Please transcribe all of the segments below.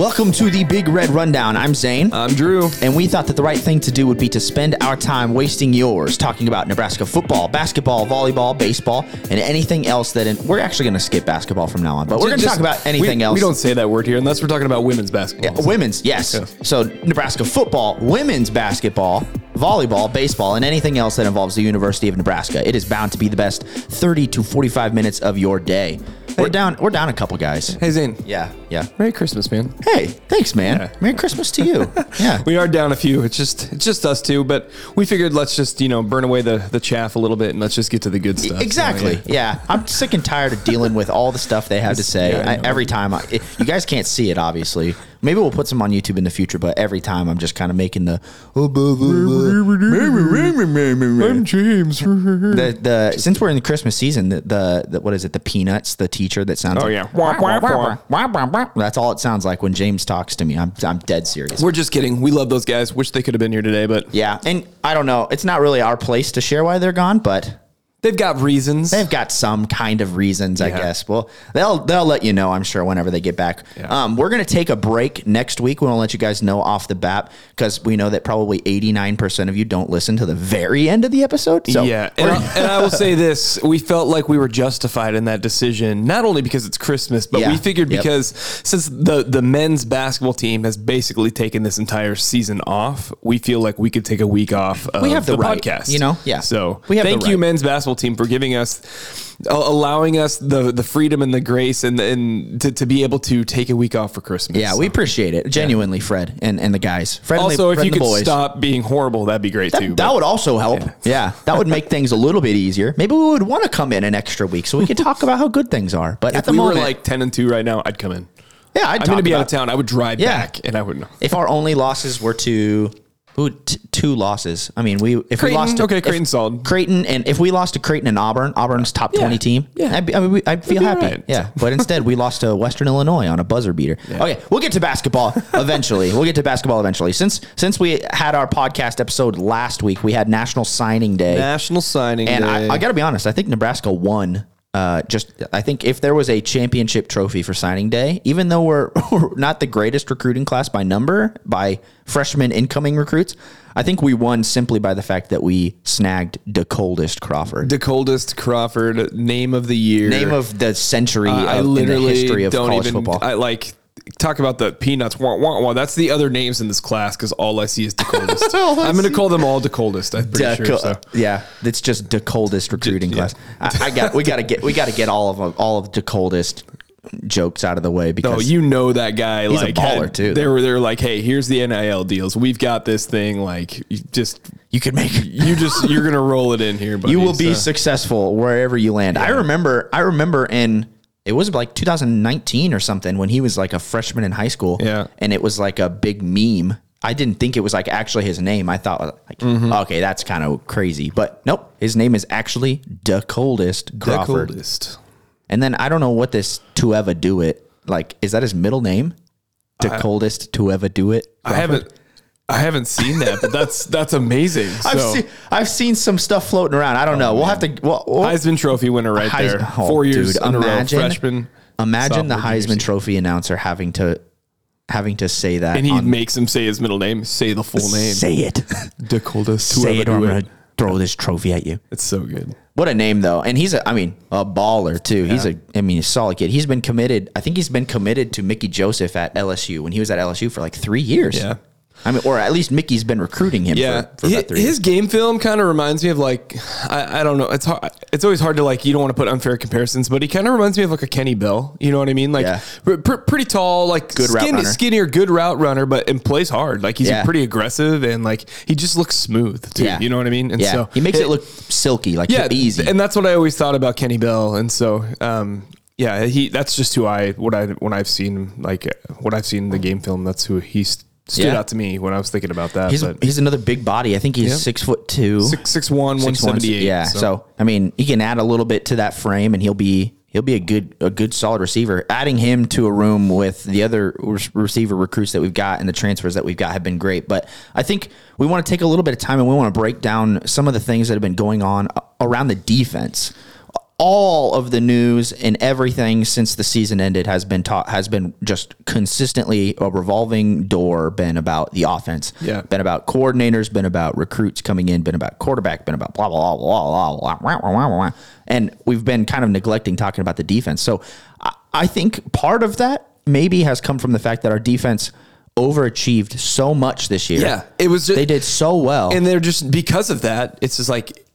Welcome to the Big Red Rundown. I'm Zane. I'm Drew. and we thought that the right thing to do would be to spend our time wasting yours talking about Nebraska football, basketball, volleyball, baseball, and anything else that. In, we're actually going to skip basketball from now on, but we're going to talk about anything we, else. We don't say that word here unless we're talking about women's basketball. Yeah, women's, yes. Yeah. So Nebraska football, women's basketball, volleyball, baseball, and anything else that involves the University of Nebraska. It is bound to be the best 30 to 45 minutes of your day. We're down. We're down a couple guys. Hey Zane. Yeah, yeah. Merry Christmas, man. Hey, thanks, man. Yeah. Merry Christmas to you. Yeah. We are down a few. It's just it's just us two, but we figured let's just you know burn away the the chaff a little bit and let's just get to the good stuff. Exactly. So, yeah. I'm sick and tired of dealing with all the stuff they have to say. Yeah, I I know. every time, I, it- you guys can't see it, obviously. Maybe we'll put some on YouTube in the future, but every time I'm just kind of making the. oh. I'm James. the the since we're in the Christmas season, the, the, the what is it? The peanuts, the teacher that sounds. Oh, like, yeah. Wah, wah, wah. That's all it sounds like when James talks to me. I'm I'm dead serious. We're just kidding. We love those guys. Wish they could have been here today, but yeah, and I don't know. It's not really our place to share why they're gone, but they've got reasons. they've got some kind of reasons, I Yeah. guess. Well, they'll they'll let you know, I'm sure, whenever they get back. Yeah. Um, we're gonna take a break next week. We want to let you guys know off the bat because we know that probably 89% of you don't listen to the very end of the episode. So yeah, and, I, and I will say this: we felt like we were justified in that decision, not only because it's Christmas, but Yeah. we figured Yep. because since the the men's basketball team has basically taken this entire season off, we feel like we could take a week off. Of We have the right, podcast, you know? Yeah. So We have the thank you, right. men's basketball team, for giving us. Allowing us the the freedom and the grace and and to, to be able to take a week off for Christmas. yeah, we appreciate it genuinely, Fred and, and the guys. Fred and the- also if Fred you could boys. stop being horrible, that'd be great That, too. that but- would also help. Yeah. that would make things a little bit easier. Maybe we would want to come in an extra week so we could talk about how good things are. But at if the we moment, were like ten and two right now, I'd come in. yeah, I'd I'm going to be out of town. I would drive Yeah. back, and I would know. If our only losses were to t- two losses, I mean, we if we lost to, okay, Creighton's solid. Creighton, and if we lost to Creighton and Auburn, Auburn's top twenty team, Yeah. I'd, be, I mean, we- I'd feel happy. alright. Yeah, but instead we lost to Western Illinois on a buzzer beater. Okay, we'll get to basketball eventually. We'll get to basketball eventually. Since since we had our podcast episode last week, we had National Signing Day. National Signing And Day. I, I got to be honest, I think Nebraska won. Uh, just I think if there was a championship trophy for signing day, even though we're, we're not the greatest recruiting class by number, by freshman incoming recruits, I think we won simply by the fact that we snagged Decoldest Crawford. the coldest Crawford name of the year. Name of the century I of, in the literally history of don't college even. football. I like talk about the peanuts. Wah, wah, wah. That's the other names in this class because all I see is the coldest. I'm going to call them all the coldest. I'm pretty Da- sure. So. Uh, yeah, it's just the coldest recruiting yeah. class. I, I got we got to get we got to get all of them, all of the coldest jokes out of the way because Oh, you know that guy. He's a baller, had- too, They were. They're like, hey, here's the NIL deals. We've got this thing. Like, you just you could make you just you're gonna roll it in here. Buddy. you will be So- successful wherever you land. I remember I remember in it was like 2019 or something when he was like a freshman in high school. Yeah. And it was like a big meme. I didn't think it was like actually his name. I thought like Mm-hmm. okay, that's kind of crazy. But nope, his name is actually the coldest the Crawford. coldest. And then I don't know what this to ever do it. Like is that his middle name? The coldest to ever do it. I haven't I haven't seen that, but that's that's amazing. So I've seen I've seen some stuff floating around. I don't know. We'll oh, have to. Well, we'll- Heisman Trophy winner right Heis- there. oh, Four years dude, in a row. imagine- Freshman. Imagine the Heisman junior Trophy announcer having to having to say that. And he on- makes him say his middle name. Say the full name. say it. the coldest. say it, or I'm gonna it. throw this trophy at you. It's so good. What a name though, and he's a. I mean, a baller too. He's a. I mean, a solid kid. He's been committed. I think he's been committed to Mickey Joseph at LSU when he was at LSU for like three years. Yeah. I mean, or at least Mickey's been recruiting him. Yeah, for, for his, his game film kind of reminds me of like I, I don't know. It's hard. It's always hard to like. You don't want to put unfair comparisons, but he kind of reminds me of like a Kenny Bell. You know what I mean? Like Yeah. pr- pr- pretty tall, like Good skinny, skinnier, good route runner, but and plays hard. Like he's Yeah. pretty aggressive and like he just looks smooth too. Yeah. You know what I mean? And Yeah, so he makes it look silky, like yeah easy. and that's what I always thought about Kenny Bell. And so um, yeah, he that's just who I what I when I've seen like what I've seen in the game film. That's who he st- stood Yeah. out to me when I was thinking about that. he's but he's another big body. I think he's Yeah. six foot two. six six one one Six one, seventy eight. Yeah. So. I mean, he can add a little bit to that frame, and he'll be he'll be a good a good solid receiver. Adding him to a room with the other re- receiver recruits that we've got and the transfers that we've got have been great. But I think we want to take a little bit of time and we want to break down some of the things that have been going on uh, around the defense. All of the news and everything since the season ended has been taught has been just consistently a revolving door. Been about the offense, Yeah. Been about coordinators, been about recruits coming in, been about quarterback, been about blah blah blah blah blah blah blah blah, blah. and we've been kind of neglecting talking about the defense. So I, I think part of that maybe has come from the fact that our defense overachieved so much this year. Yeah, it was just, they did so well. and they're just because of that. It's just like,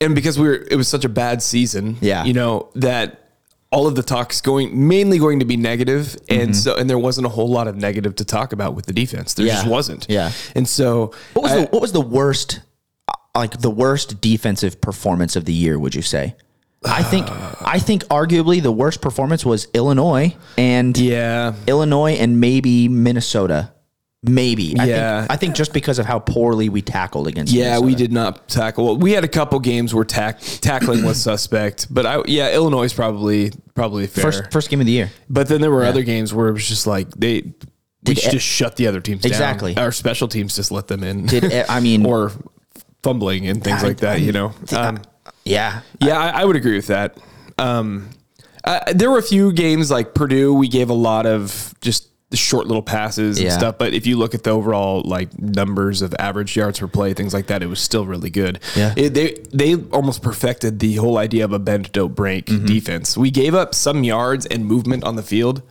and because we were, it was such a bad season. Yeah. you know that all of the talks going mainly going to be negative, Mm-hmm. and so and there wasn't a whole lot of negative to talk about with the defense. There just wasn't. Yeah. and so what was I- the what was the worst like the worst defensive performance of the year, would you say? I think I think arguably the worst performance was Illinois and yeah. Illinois and maybe Minnesota. Maybe. I Yeah. think I think just because of how poorly we tackled against Yeah, we did not tackle. Well, we had a couple games where tack, tackling was suspect, but I yeah, Illinois is probably probably fair. First first game of the year. but then there were other games where it was just like they we Did should e- just shut the other teams Exactly. down. Our special teams just let them in. Did e- I mean or fumbling and things like that, you know. Um, yeah. yeah, I, I would agree with that. Um, uh, there were a few games like Purdue. We gave a lot of just the short little passes and Yeah. stuff. But if you look at the overall like numbers of average yards per play, things like that, it was still really good. Yeah. It- they they almost perfected the whole idea of a bend don't break Mm-hmm. defense. We gave up some yards and movement on the field.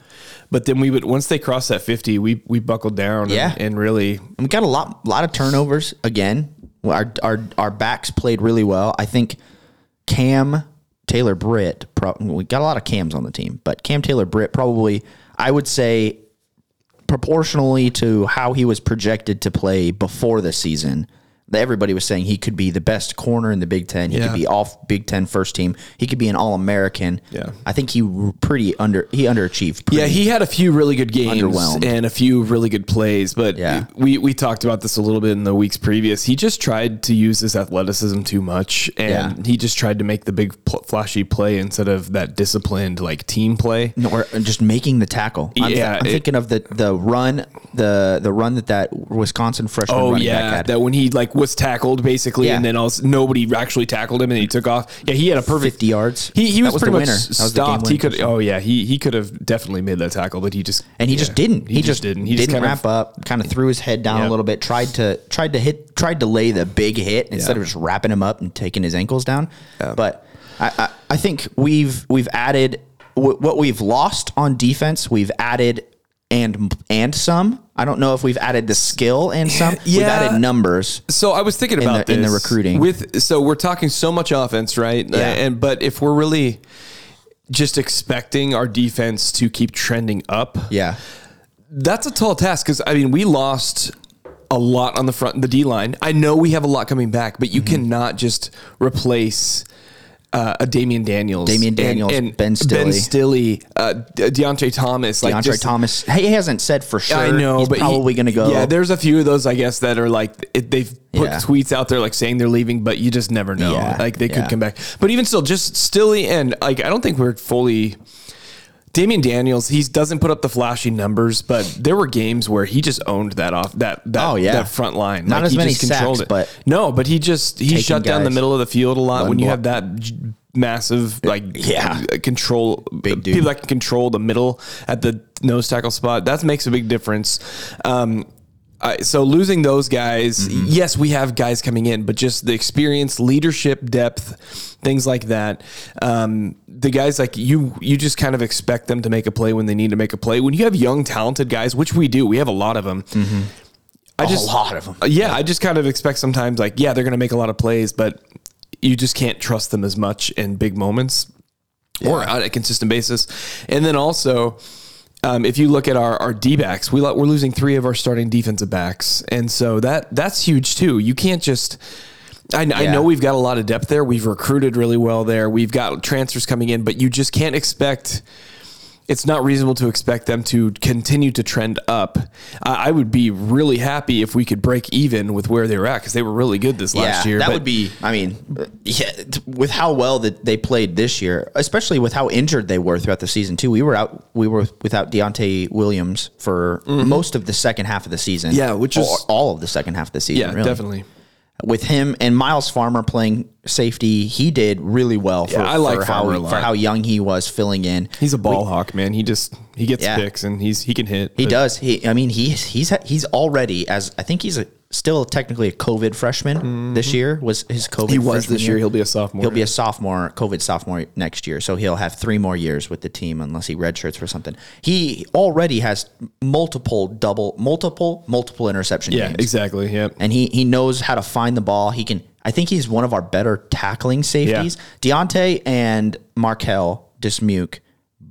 But then we would once they crossed that fifty, we we buckled down Yeah. and, and really We got a lot lot of turnovers again. Our our our backs played really well. I think Cam Taylor Britt. Pro, we got a lot of Cams on the team, but Cam Taylor Britt probably I would say proportionally to how he was projected to play before the season. That Everybody was saying he could be the best corner in the Big Ten. He Yeah. could be off Big Ten first team. He could be an All American. Yeah. I think he pretty under he underachieved. Pretty. Yeah, he had a few really good games and a few really good plays, but Yeah. we we talked about this a little bit in the weeks previous. He just tried to use his athleticism too much, and Yeah. he just tried to make the big pl- flashy play instead of that disciplined like team play. or uh, just making the tackle. I'm, Yeah, I'm it- thinking of the the run the the run that that Wisconsin freshman Oh yeah, had. that when he like was tackled basically, Yeah. and then also nobody actually tackled him, and he took off. Yeah, he had a perfect 50 yards. He he was, was pretty much winner. That was the game stopped. He could. Oh yeah, he he could have definitely made that tackle, but he just and he yeah, just didn't. He, just, didn't. He didn't kind wrap of, up. Kind of threw his head down Yeah. a little bit. Tried to tried to hit. Tried to lay the big hit instead of just wrapping him up and taking his ankles down. But I, I I think we've we've added what we've lost on defense. We've added and and some. I don't know if we've added the skill and some. Yeah. We've added numbers. So I was thinking in about the- in the recruiting. with so we're talking so much offense, right? Yeah. And but if we're really just expecting our defense to keep trending up, Yeah. that's a tall task because I mean we lost a lot on the front the D line. I know we have a lot coming back, but you Mm-hmm. cannot just replace uh, a Damion Daniels, Damion Daniels, Ben Stille. Ben Stille, uh, De- Deontre Thomas, like Deontre just- Thomas. He hasn't said for sure. I know, he's but probably going to go. Yeah, there's a few of those, I guess, that are like it, they've put Yeah. tweets out there like saying they're leaving, but you just never know. Yeah, Like they yeah. could come back, but even still, just Stille and like I don't think we're fully. Damion Daniels, he doesn't put up the flashy numbers, but there were games where he just owned that off that that, Oh, yeah. that front line. Not as he many just controlled sacks, it. but no, but he just he shut down the middle of the field a lot when you have that massive like Yeah. control Big dude. people that can control the middle at the nose tackle spot. That makes a big difference. Um, I, so losing those guys, Mm-hmm. yes, we have guys coming in, but just the experience, leadership, depth, things like that. Um, the guys like you, you just kind of expect them to make a play when they need to make a play. When you have young, talented guys, which we do, we have a lot of them. I A just a lot of 'em. uh, Yeah, I just kind of expect sometimes like, yeah, they're going to make a lot of plays, but you just can't trust them as much in big moments or on a consistent basis. And then also, um, if you look at our our D backs, we we're losing three of our starting defensive backs, and so that that's huge too. You can't just. I, I know we've got a lot of depth there. We've recruited really well there. We've got transfers coming in, but you just can't expect it's not reasonable to expect them to continue to trend up. I I would be really happy if we could break even with where they were at because they were really good this last year. That but- would be, I mean, yeah, t- with how well that they played this year, especially with how injured they were throughout the season too. We were out, we were without Deontai Williams for most of the second half of the season. Mm-hmm. Yeah, which is- all of the second half of the season. yeah, really. definitely. With him and Myles Farmer playing safety, he did really well for, Yeah, I like for how a lot. for how young he was filling in. He's a ball hawk, man. He just he gets Yeah. picks and he's he can hit. He but- does. He, I mean, he's he's he's already as I think he's a, still technically a COVID freshman this year. Was his COVID? Mm-hmm. He was this year. He'll be a sophomore. He'll be a sophomore, COVID sophomore next year. So he'll have three more years with the team unless he redshirts for something. He already has multiple double, multiple, multiple interception yeah, games. exactly. Yeah. And he he knows how to find the ball. He can. I think he's one of our better tackling safeties. Deontai and Marquel Dismuke,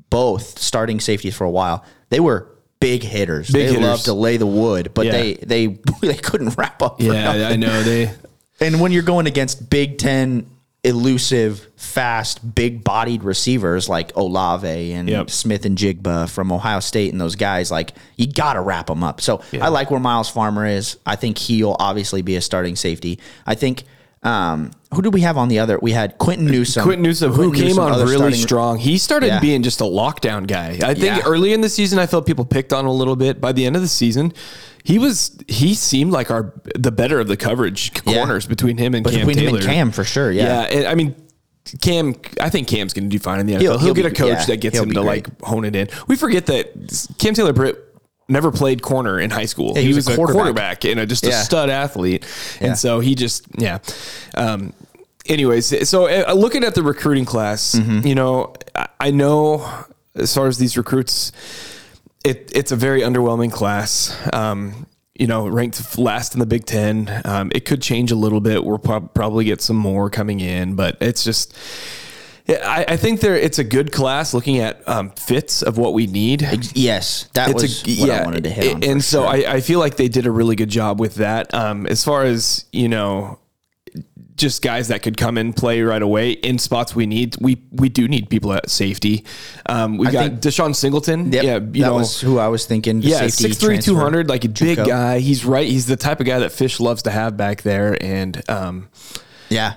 both starting safeties for a while. They were big hitters. Big they hitters. love to lay the wood, but Yeah. they they they couldn't wrap up. Yeah, nothing. I know they. And when you're going against Big Ten elusive, fast, big bodied receivers like Olave and Yep. Smith and Njigba from Ohio State and those guys, like you got to wrap them up. So I like where Myles Farmer is. I think he'll obviously be a starting safety. I think. Um, who did we have on the other? We had Quinton Newsome. Quinton Newsome, who Quinton came Newsome, on really strong. He started Yeah. being just a lockdown guy. I think Yeah. early in the season, I felt people picked on him a little bit. By the end of the season, he was he seemed like our the better of the coverage Yeah. corners between him and Cam between Taylor. him and Cam for sure. Yeah. Yeah, and, I mean. Cam, I think Cam's going to do fine in the NFL. He'll- He'll, he'll get be- a coach yeah, that gets him to great. like hone it in. We forget that Cam Taylor Britt never played corner in high school. he he, was was, a a quarterback. quarterback, and a, just a Yeah. stud athlete. Yeah. And so he just, yeah. Um, anyways, so uh, looking at the recruiting class, Mm-hmm. you know, I, I know as far as these recruits, it, it's a very underwhelming class. Um, you know, ranked last in the Big Ten. Um, it could change a little bit. We'll prob- probably get some more coming in, but it's just. Yeah, I, I think there it's a good class looking at um, fits of what we need. Yes, that was a, what yeah, I wanted to hit on. and so sure. I, I feel like they did a really good job with that. Um, as far as you know, just guys that could come and play right away in spots we need. We we do need people at safety. Um, we've got DeShon Singleton. Yep, yeah, you that know, was who I was thinking. the yeah, six three, two hundred, like a big guy. He's right. He's the type of guy that Fish loves to have back there, and um, Yeah,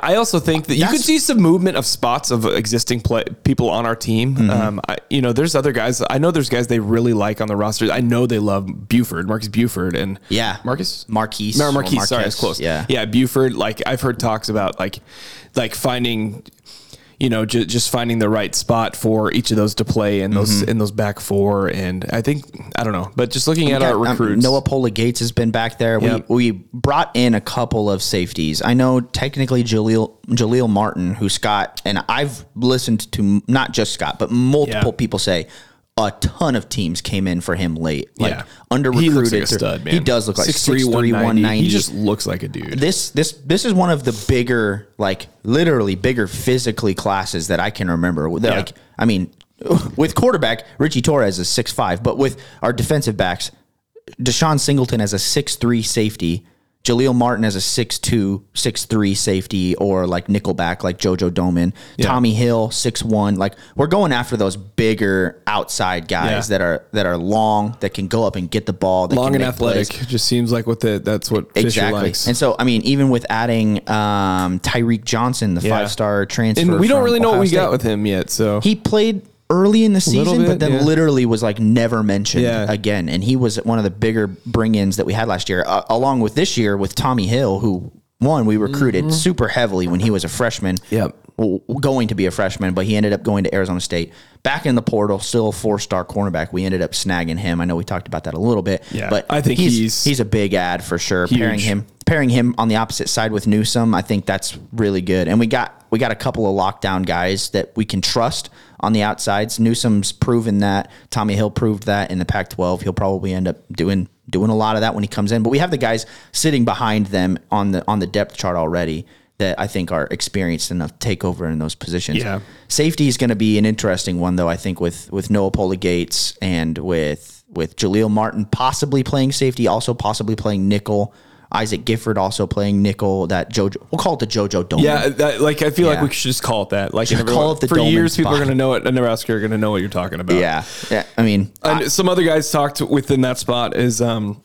I also think that you That's- could see some movement of spots of existing play, people on our team. Mm-hmm. Um, I, you know, there's other guys. I know there's guys they really like on the roster. I know they love Buford, Marcus Buford, and yeah, Marcus. Marquise, No, Marquise. Sorry, it's close. Yeah, yeah. Buford. Like I've heard talks about like, like finding, you know, ju- just finding the right spot for each of those to play in those Mm-hmm. in those back four. And I think I don't know, but just looking at our got, um, recruits, Noa Pola Gates has been back there. Yep. We we brought in a couple of safeties. I know technically Jaleel Jaleel Martin, who Scott and I've listened to not just Scott, but multiple Yeah. people say a ton of teams came in for him late. Like yeah, under he looks like a stud, man. He does look like 6'3", 6'3", 190. 190. He just looks like a dude. this this this is one of the bigger like literally bigger physically classes that I can remember. Yeah. Like I mean, with quarterback Richie Torres is six five, but with our defensive backs, DeShon Singleton as a six three safety, Jaleel Martin as a 6'2", 6'3", safety, or like nickelback like JoJo Domann, Tommy Hill six one. Like we're going after those bigger outside guys Yeah. that are that are long that can go up and get the ball. That Long can and make plays. athletic. Just seems like what the that's what Fisher Exactly. likes. And so, I mean, even with adding um, Tyreke Johnson, the Yeah. five star transfer, and we don't really know what we got with him yet. So He played early in the season, but then yeah. literally was like never mentioned Yeah. again. And he was one of the bigger bring ins that we had last year, uh, along with this year with Tommy Hill, who one we recruited super heavily when he was a freshman. Mm-hmm. Yep. Going to be a freshman, but he ended up going to Arizona State. Back in the portal, still a four star cornerback. We ended up snagging him. I know we talked about that a little bit. Yeah. but I think he's he's- he's a big ad for sure. Pairing him pairing him on the opposite side with Newsome, I think that's really good. And we got we got a couple of lockdown guys that we can trust on the outsides. Newsome's proven that. Tommy Hill proved that in the Pac-12. He'll probably end up doing doing a lot of that when he comes in. But we have the guys sitting behind them on the on the depth chart already that I think are experienced enough to take over in those positions. Yeah. Safety is going to be an interesting one though. I think with with Noa Pola Gates and with with Jaleel Martin possibly playing safety, also possibly playing nickel Isaac Gifford also playing nickel. That JoJo, we'll call it the JoJo Dome. Yeah, that, like I feel like we should just call it that. Like everyone- call it the for Dolman years, people are going to know it. and Nebraska are going to know what you're talking about. yeah, yeah. I mean, And some other guys talked within that spot is um,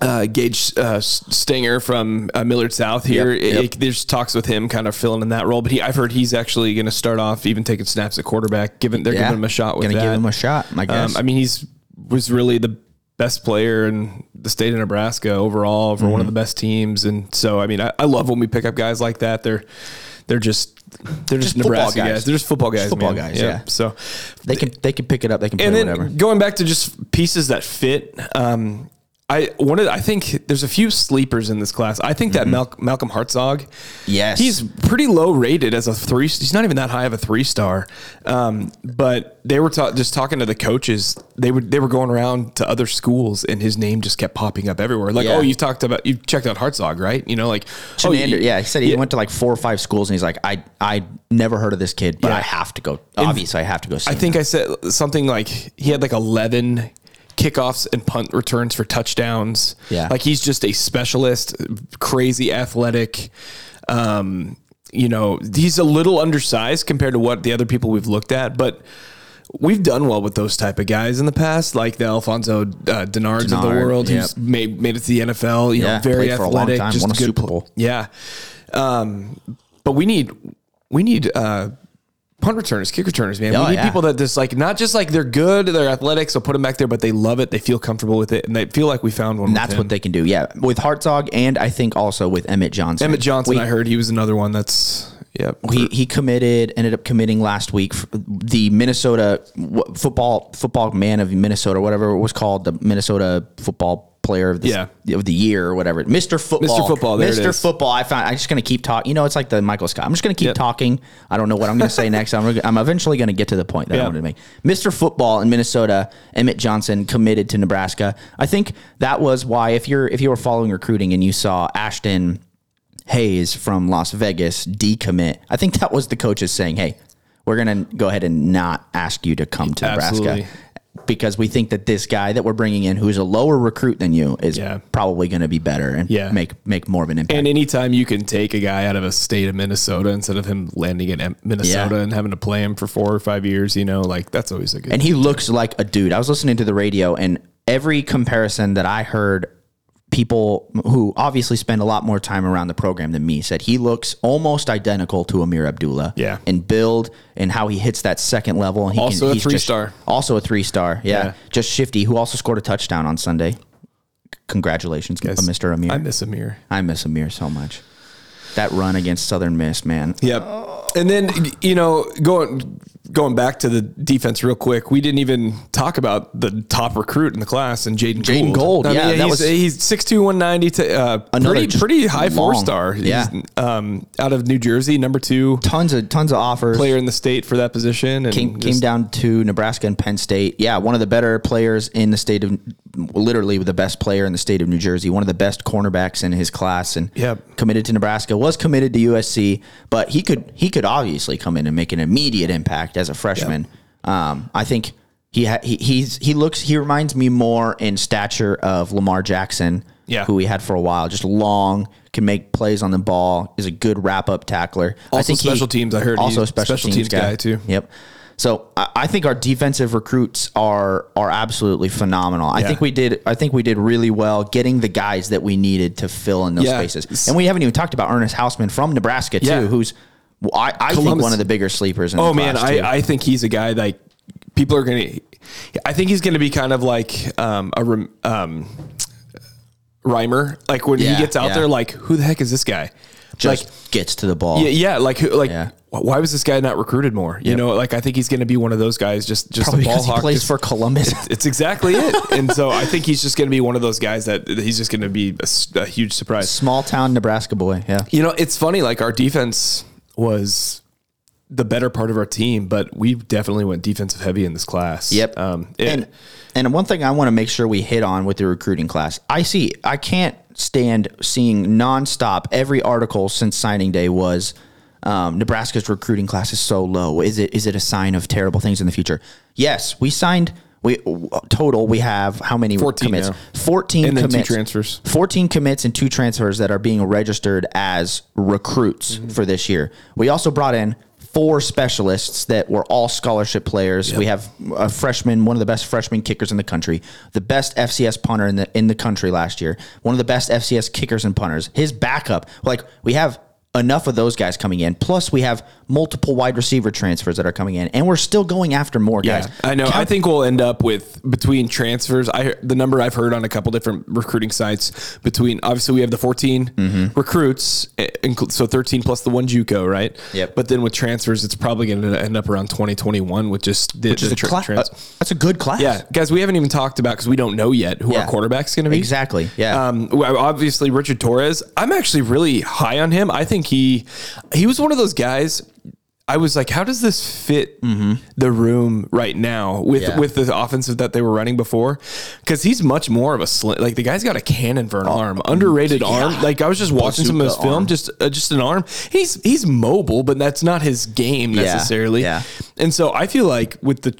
uh, Gage uh, Stenger from uh, Millard South here. Yep, yep. it- there's talks with him kind of filling in that role, but he, I've heard he's actually going to start off even taking snaps at quarterback. Given they're yeah, giving him a shot with Gonna that. give him a shot. I guess. Um, I mean, he's was really the best player in the state of Nebraska overall for Mm-hmm. one of the best teams, and so I mean, I, I love when we pick up guys like that. They're they're just they're just, Just Nebraska guys. guys. They're just football guys. football man. guys, yeah. So they can they can pick it up. They can play and then whatever. going back to just pieces that fit. Um, I one of the- I think there's a few sleepers in this class. I think that Mal- Malcolm Hartzog, Mm-hmm. Yes. he's pretty low rated as a three. He's not even that high of a three star. Um, but they were ta- just talking to the coaches. They would they were going around to other schools, and his name just kept popping up everywhere. Like, Yeah. oh, you talked about you checked out Hartzog, right? You know, like oh, you- yeah, he said he went to like four or five schools, and he's like, I I never heard of this kid, but Yeah. I have to go. Obviously, I have to go see. I him. think I said something like he had like 11 kickoffs and punt returns for touchdowns. Yeah. Like he's just a specialist, crazy athletic. Um, you know, he's a little undersized compared to what the other people we've looked at, but we've done well with those type of guys in the past, like the Alfonso uh, Denards of the Denard, world, who's made made it to the NFL. You Yeah, know, very played for a long athletic, time, just won a good Super Bowl. Yeah, um, but we need we need uh, punt returners, kick returners, man. Oh, we need yeah. people that just like not just like they're good, they're athletic, so put them back there, but they love it, they feel comfortable with it, and they feel like we found one. And that's what they can do. Yeah, with Hartzog, and I think also with Emmett Johnson. Emmett Johnson. We- I heard he was another one that's yeah. he he committed ended up committing last week the Minnesota football football man of Minnesota whatever it was called the Minnesota football player of the, Yeah. of the year or whatever Mr. Football Mr. Football, there Mr. is. Football I found I'm just going to keep talking you know it's like the Michael Scott I'm just going to keep Yep. talking I don't know what I'm going to say next I'm I'm eventually going to get to the point that I wanted to make Mr. Football in Minnesota Emmett Johnson committed to Nebraska I think that was why if you're if you were following recruiting and you saw Ashton Hayes from Las Vegas decommit. I think that was the coaches saying, "Hey, we're going to go ahead and not ask you to come to Absolutely. Nebraska because we think that this guy that we're bringing in, who's a lower recruit than you, is Yeah. probably going to be better and Yeah. make make more of an impact." And anytime you can take a guy out of a state of Minnesota instead of him landing in Minnesota Yeah. and having to play him for four or five years, you know, like that's always a good. and he looks like a dude. I was listening to the radio, and every comparison that I heard, people who obviously spend a lot more time around the program than me said he looks almost identical to Ameer Abdullah. Yeah. in build and how he hits that second level. And he Also a he's just- three-star. Also a three star. Yeah. Yeah. just shifty. Who also scored a touchdown on Sunday. Congratulations, uh, Mr. Ameer. I miss Ameer. I miss Ameer so much. That run against Southern Miss, man. Yep. And then you know, going going back to the defense real quick, we didn't even talk about the top recruit in the class and Jaeden Jaeden Gould, I yeah, mean, that he's was- he's six two one ninety to uh, Another pretty pretty high four star. Yeah. He's, um, out of New Jersey, number two Tons of tons of offers. player in the state for that position, and came, came down to Nebraska and Penn State. Yeah, one of the better players in the state of, literally the best player in the state of New Jersey. One of the best cornerbacks in his class, and Yep. committed to Nebraska. Was committed to USC, but he could he could obviously come in and make an immediate impact as a freshman. Um, I think he, ha- he he's he looks he reminds me more in stature of Lamar Jackson. Yeah. who we had for a while, just long, can make plays on the ball, is a good wrap up tackler. I Also think he- special teams, I heard also a special, special teams, teams guy. guy, too. Yep. So I, I think our defensive recruits are are absolutely phenomenal. I Yeah. think we did. I think we did really well getting the guys that we needed to fill in those Yeah. spaces. And we haven't even talked about Ernest Hausman from Nebraska too, who's well, I, I think one of the bigger sleepers. in Oh the man, class, too. I, I think he's a guy like people are gonna. I think he's gonna be kind of like um, a um, rhymer. Like when Yeah, he gets out yeah. there, like who the heck is this guy? just like gets to the ball. yeah, yeah, like who, like Yeah. why was this guy not recruited more? You know, like I think he's gonna be one of those guys. Just just Probably a ball hawk. plays for Columbus. it's exactly it. And so I think he's just going to be one of those guys that that he's just going to be a huge surprise. Small town Nebraska boy. Yeah. You know, it's funny. Like our defense was the better part of our team, but we definitely went defensive heavy in this class. Yep. Um, it- and and one thing I want to make sure we hit on with the recruiting class, I see I can't stand seeing nonstop every article since signing day was um, Nebraska's recruiting class is so low. Is it is it a sign of terrible things in the future? Yes, we signed We total we have how many 14 commits? now. 14 And then two commits. transfers. 14 commits and two transfers that are being registered as recruits Mm-hmm. for this year. We also brought in four specialists that were all scholarship players. We have a freshman, one of the best freshman kickers in the country, the best FCS punter in the in the country last year, one of the best FCS kickers and punters. His backup, like we have enough of those guys coming in. Plus, we have multiple wide receiver transfers that are coming in, and we're still going after more guys. I know. I think we'll end up with between transfers. I the number I've heard on a couple different recruiting sites between obviously we have the 14 Mm-hmm. recruits, eh, so 13 plus the one JUCO, right? Yep. But then with transfers, it's probably going to end up around 2021 with just the, which the tra- cla- uh, that's a good class. yeah, guys, we haven't even talked about because we don't know yet who Yeah. our quarterback's going to be. Exactly. Yeah. Um, obviously Richard Torres. I'm actually really high on him. I think he he was one of those guys. I was like, how does this fit the room right now with Mm-hmm. Yeah. with the offensive that they were running before? Because he's much more of a slim. Like the guy's got a cannon for an arm, underrated arm. Like I was just watching some of his Oh, film, arm. just uh, just an arm. He's he's mobile, but that's not his game Yeah. necessarily. Yeah. And so I feel like with the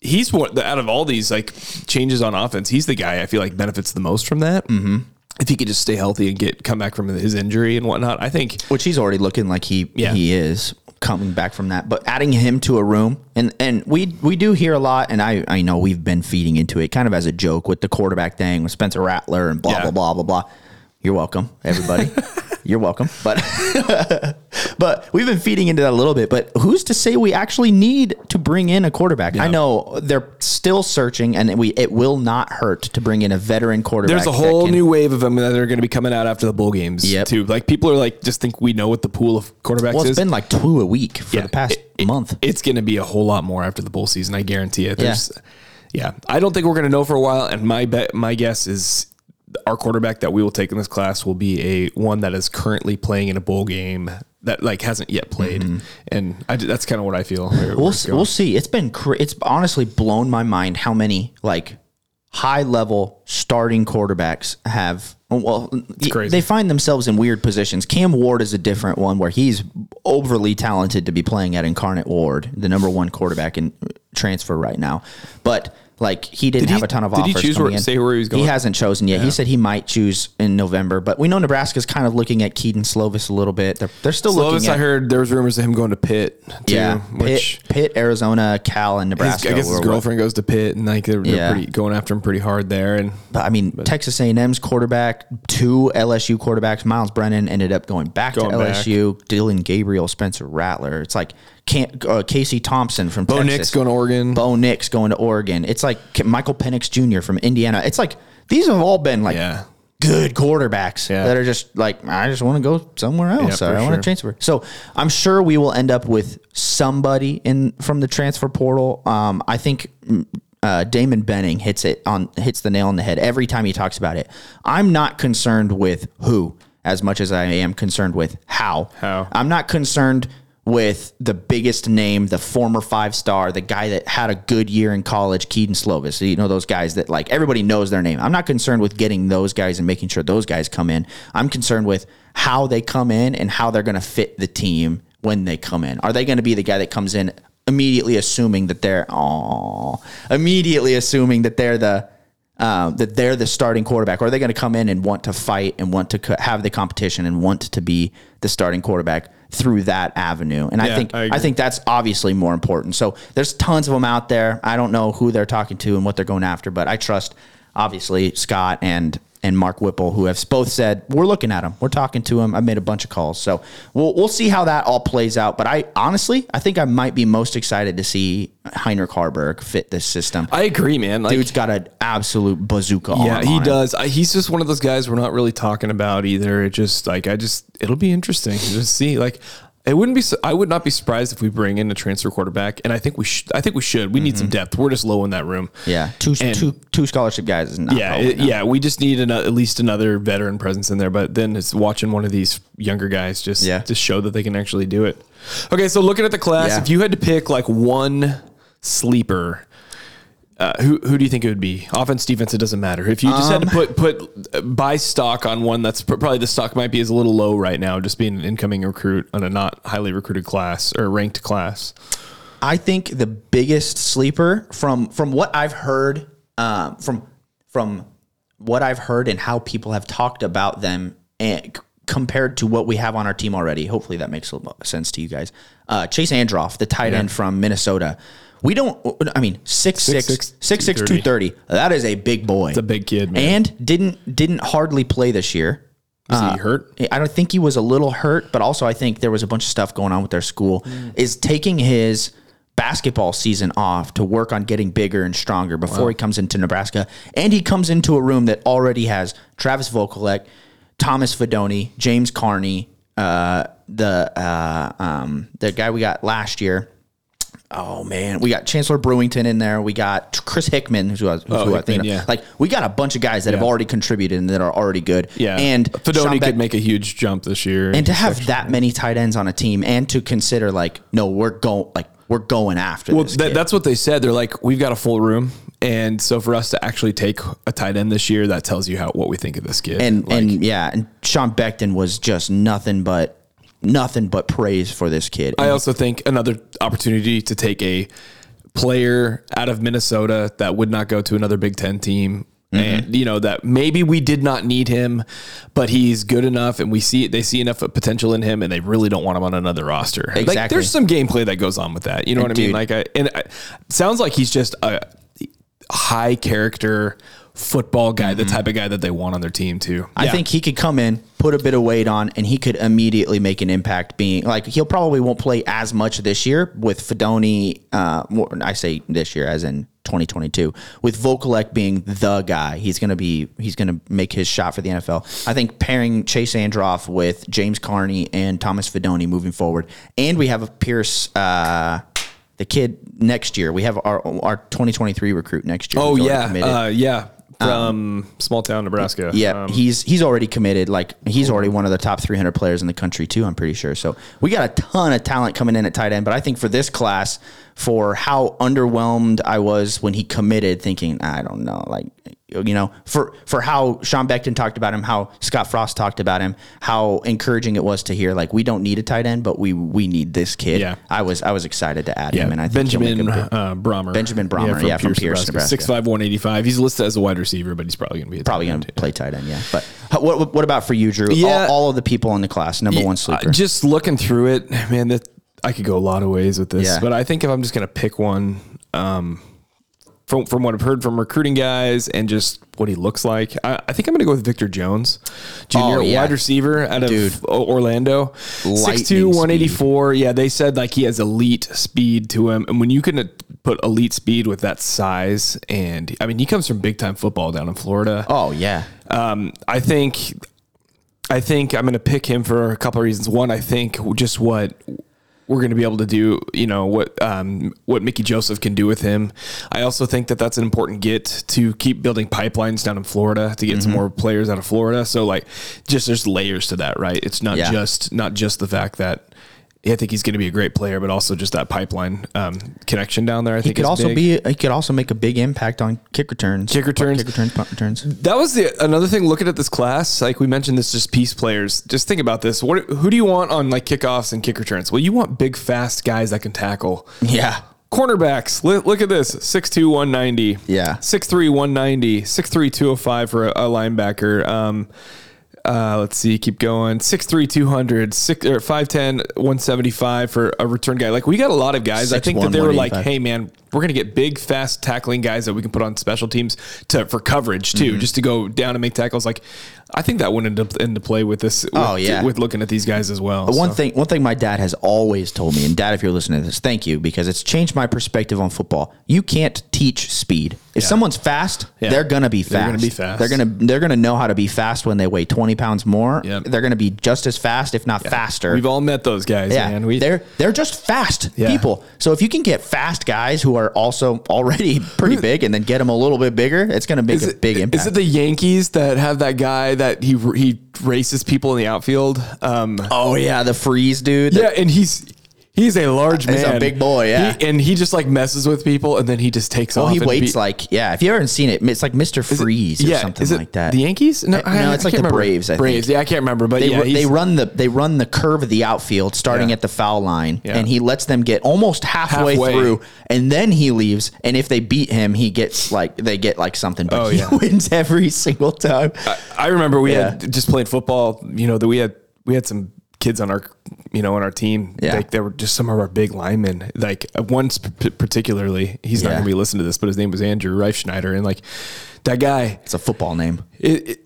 he's what out of all these like changes on offense, he's the guy I feel like benefits the most from that. Mm-hmm. If he could just stay healthy and get come back from his injury and whatnot, I think which he's already looking like he Yeah. he is coming back from that. But adding him to a room, and and we we do hear a lot, and I I know we've been feeding into it kind of as a joke with the quarterback thing with Spencer Rattler and blah Yeah. blah blah blah blah. You're welcome, everybody. You're welcome, but but we've been feeding into that a little bit. But who's to say we actually need to bring in a quarterback? I know they're still searching, and we it will not hurt to bring in a veteran quarterback. there's a whole can- new wave of them that are going to be coming out after the bowl games Yep. too. Like people are like just think we know what the pool of quarterbacks Well, is. it's been like two a week for Yeah, the past it- it- month. It's going to be a whole lot more after the bowl season. I guarantee it. There's, yeah. I don't think we're going to know for a while. And my bet, my guess is our quarterback that we will take in this class will be a one that is currently playing in a bowl game that like hasn't yet played. And I, that's kind of what I feel. Mm-hmm. We'll we'll see. It's been cra- it's honestly blown my mind how many like high level starting quarterbacks have. Well, they find themselves in weird positions. Cam Ward is a different one where he's overly talented to be playing at Incarnate Word, the number one quarterback in transfer right now. But like he didn't Did he- have a ton of did he offers. choose where- in. say where he was going? He hasn't chosen yet. He said he might choose in November, but we know Nebraska's kind of looking at Kedon Slovis a little bit. They're, they're still Slovis, looking at I heard there was rumors of him going to Pitt too, yeah, which Pitt, Pitt, Arizona, Cal, and Nebraska. I guess his girlfriend goes to Pitt and like they're, they're Yeah. pretty going after him pretty hard there. And But I mean, Texas A&M's quarterback, two LSU quarterbacks, Myles Brennan ended up going back Going to back. LSU. Dillon Gabriel, Spencer Rattler. It's like uh, Casey Thompson from Bo Texas. Nix going to Oregon. Bo Nix going to Oregon. It's like Michael Penix Jr. from Indiana. It's like these have all been like Yeah. good quarterbacks Yeah. that are just like I just want to go somewhere else. or I want sure. to transfer. So I'm sure we will end up with somebody in from the transfer portal. Um, I think mm, uh, Damon Benning hits it on hits the nail on the head every time he talks about it. I'm not concerned with who as much as I am concerned with how. How. I'm not concerned with the biggest name, the former five star, the guy that had a good year in college, Kedon Slovis. You know those guys that like everybody knows their name. I'm not concerned with getting those guys and making sure those guys come in. I'm concerned with how they come in and how they're going to fit the team when they come in. Are they going to be the guy that comes in immediately assuming that they're oh, immediately assuming that they're the um, that they're the starting quarterback, or are they going to come in and want to fight and want to co- have the competition and want to be the starting quarterback through that avenue? And I think I I, think that's obviously more important. So there's tons of them out there. I don't know who they're talking to and what they're going after, but I trust obviously Scott and and Mark Whipple, who have both said we're looking at him, we're talking to him. I've made a bunch of calls, so we'll we'll see how that all plays out. But I honestly, I think I might be most excited to see Heinrich Haarberg fit this system. I agree, man. Like, Dude's got an absolute bazooka. Yeah, he does. I, he's just one of those guys we're not really talking about either. It just like I just it'll be interesting to just see. Like it wouldn't be. I would not be surprised if we bring in a transfer quarterback, and I think we should. I think we should. We need some mm-hmm. depth. We're just low in that room. Yeah, two And- two two scholarship guys is not. Yeah, it- yeah. We just need an, at least another veteran presence in there. But then it's watching one of these younger guys just Yeah. just show that they can actually do it. Okay, so looking at the class, Yeah. if you had to pick like one sleeper. Uh, who who do you think it would be? Offense, defense, it doesn't matter. If you just had to Um, put put uh, buy stock on one that's pr- probably the stock might be is a little low right now, just being an incoming recruit on a not highly recruited class or ranked class. I think the biggest sleeper from from what I've heard um, from from what I've heard and how people have talked about them and c- compared to what we have on our team already. Hopefully that makes a little sense to you guys. Uh, Chase Androff, the tight end from Minnesota. We don't. I mean, six six Six, six six two thirty. That is a big boy. It's a big kid, man. and didn't didn't hardly play this year. Is he hurt? I don't think he was a little hurt, but also I think there was a bunch of stuff going on with their school. Is taking his basketball season off to work on getting bigger and stronger before he comes into Nebraska, and he comes into a room that already has Travis Vokolek, Thomas Fidone, James Carnie, uh, the uh, um, the guy we got last year. Oh man, we got Chancellor Brewington in there. We got Chris Hickman, who's, who I- who's oh, who I think. yeah. Like we got a bunch of guys that have already contributed and that are already good. Yeah, and Fidone could make a huge jump this year. and to have that many tight ends on a team and to consider like no we're going like we're going after Well, this that, kid. that's what they said. They're like, we've got a full room, and so for us to actually take a tight end this year, that tells you how what we think of this kid. and Like, and yeah and Sean Beckton was just nothing but nothing but praise for this kid I also think another opportunity to take a player out of Minnesota that would not go to another Big Ten team. Mm-hmm. And you know that maybe we did not need him, but he's good enough, and we see they see enough potential in him, and they really don't want him on another roster. Like Exactly. there's some gameplay that goes on with that. You know what I mean? Like I and I, sounds like he's just a high character football guy, the type of guy that they want on their team too. Mm-hmm. I think he could come in, put a bit of weight on, and he could immediately make an impact. Being like he'll probably won't play as much this year with Fidone. Uh, more- I say this year as in 2022 with Vokolek being the guy. He's gonna be he's gonna make his shot for the NFL. I think pairing Chase Androff with James Carnie and Thomas Fidone moving forward, and we have a Pierce. Uh, the kid next year, we have our our 2023 recruit next year. Oh who's already yeah, committed. uh, yeah, from small town Nebraska. Yeah, Um, he's he's already committed. Like he's already one of the top 300 players in the country too. I'm pretty sure. So we got a ton of talent coming in at tight end. But I think for this class, for how underwhelmed I was when he committed, thinking I don't know, like you know, for for how Sean Beckton talked about him, how Scott Frost talked about him, how encouraging it was to hear like we don't need a tight end, but we we need this kid. Yeah. I was I was excited to add Yeah, him, and I think Benjamin uh, Brahmer. Benjamin Brahmer, yeah, from Pierce, Nebraska. Six five one eighty five. He's listed as a wide receiver, but he's probably going to be a probably going to play tight end. Yeah, but what what about for you, Drew? Yeah. all, all of the people in the class, number one sleeper. Uh, just looking through it, man, that I could go a lot of ways with this. Yeah. But I think if I'm just going to pick one, um, from from what I've heard from recruiting guys and just what he looks like, I, I think I'm going to go with Victor Jones, junior Oh, yeah. wide receiver out of Dude. Orlando, Lightning 6'2", 184. Yeah, they said like he has elite speed to him, and when you can put elite speed with that size, and I mean he comes from big time football down in Florida. oh yeah, Um, I think, I think I'm going to pick him for a couple of reasons. One, I think just what we're going to be able to do, you know, what um, what Mickey Joseph can do with him. I also think that that's an important get to keep building pipelines down in Florida to get Mm-hmm. some more players out of Florida. So like, just there's layers to that, right? It's not Yeah. just not just the fact that. I think he's going to be a great player, but also just that pipeline um, connection down there. I he think could is also big. be. He could also make a big impact on kick returns, Kick returns. kick returns, punt returns. That was the another thing. Looking at this class, like we mentioned, this just piece players. Just think about this. What who do you want on like kickoffs and kick returns? Well, you want big, fast guys that can tackle. Yeah, Cornerbacks. Look, look at this: 6'2", 190. Yeah. 6'3", 190. 6'3", 205 for a, a linebacker. Um, uh, let's see, keep going. 6'3", 200, six, or 5'10", 175 for a return guy. Like we got a lot of guys. I think 6'1", that they were like, hey man, we're gonna get big, fast tackling guys that we can put on special teams to for coverage Mm-hmm. too, just to go down and make tackles. Like I think that went into, into play with this. With, Oh, yeah. with looking at these guys as well. One So. thing, one thing my dad has always told me, and dad, if you're listening to this, thank you because it's changed my perspective on football. You can't teach speed. If Yeah. someone's fast, Yeah. they're gonna be fast. They're gonna be fast. They're gonna they're gonna know how to be fast when they weigh 20 pounds more. Yep. They're gonna be just as fast, if not faster. We've all met those guys, yeah, man. We, they're they're just fast Yeah. people. So if you can get fast guys who are also already pretty big, and then get them a little bit bigger, it's gonna make Is a it- big impact. Is it the Yankees that have that guy that he he races people in the outfield? Um, oh yeah, the freeze dude. yeah, and he's He's a large man. He's a big boy, yeah. He- and he just like messes with people and then he just takes Well, off. he waits be- like yeah. If you haven't seen it, it's like Mr. Freeze or yeah, something it like that. The Yankees? No, Uh, no, it's like the remember. Braves, I think. Braves. Yeah, I can't remember, but they, yeah, they run the they run the curve of the outfield starting Yeah. at the foul line Yeah. and he lets them get almost halfway, Halfway. through and then he leaves and if they beat him he gets like they get like something but Oh, he wins every single time I remember we had just playing football. You know that we had we had some kids on our you know on our team. Yeah. like they were just some of our big linemen. Like one particularly, he's not gonna be listening to this, but his name was Andrew Reifschneider, and like that guy, it's a football name it. it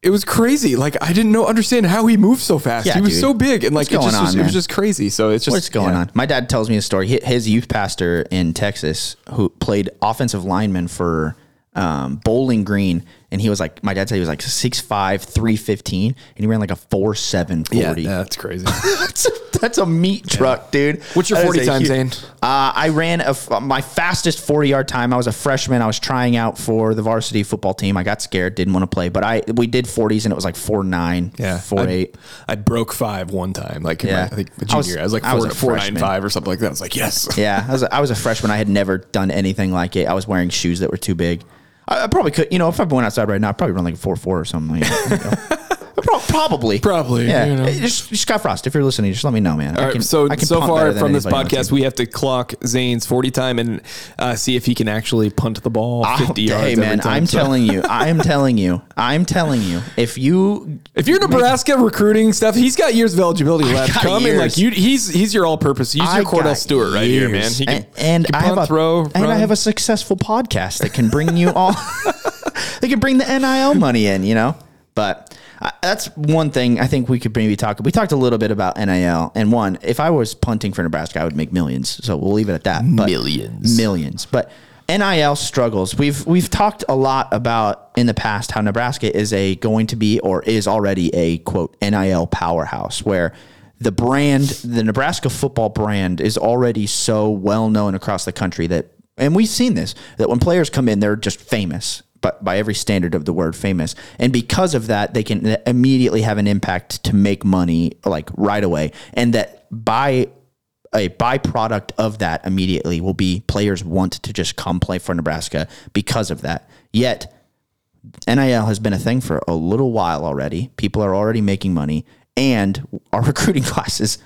it was crazy. Like I didn't know understand how he moved so fast. Yeah, he was dude. so big and like What's it just going was, it was just crazy. So it's just What's going yeah. on? My dad tells me a story. Hi- His youth pastor in Texas, who played offensive lineman for um, Bowling Green, and he was like, my dad said he was like 6'5", 315, and he ran like a four seven Yeah, forty. that's crazy. that's, a, that's a meat truck, dude. What's your That is 40 a time, huge- Zane? Uh, I ran a f my fastest 40 yard time. I was a freshman. I was trying out for the varsity football team. I got scared, didn't want to play, but I we did 40s and it was like four nine, Yeah, four I, eight. I broke five one time. Like in my- Yeah. I think the I was- junior, I was, like I was four, a four nine five or something like that. I was like, yes. Yeah, I was, a, I was a freshman. I had never done anything like it. I was wearing shoes that were too big. I, I probably could, you know, if I went outside right now, I'd probably run like a four four or something. You know. Pro- probably, Probably, Yeah, you know. Hey, just, just Scott Frost. If you're listening, just let me know, man. All I right, can- so I can so punt far better than from this anybody on podcast, we have to clock Zane's forty time and uh, see if he can actually punt the ball fifty yards. Hey every man, time. I'm So- telling you, I'm telling you, I'm telling you. If you If you're Nebraska recruiting stuff, he's got years of eligibility left. got Come and like you, he's he's your all-purpose. He's I your Kordell got Stewart right here, man. He can, and, and he can I have punt, a throw, and I run. have a successful podcast that can bring you all. they can bring the NIL money in, you know. But uh, that's one thing I think we could maybe talk. We talked a little bit about NIL, and one, if I was punting for Nebraska, I would make millions. So we'll leave it at that. But Millions. millions. But NIL struggles. We've we've talked a lot about in the past how Nebraska is a going to be or is already a quote NIL powerhouse where the brand, the Nebraska football brand is already so well known across the country that and we've seen this that when players come in they're just famous but by every standard of the word famous and because of that they can immediately have an impact to make money like right away and that by a byproduct of that immediately will be players want to just come play for Nebraska because of that. Yet NIL has been a thing for a little while already. People are already making money and our recruiting classes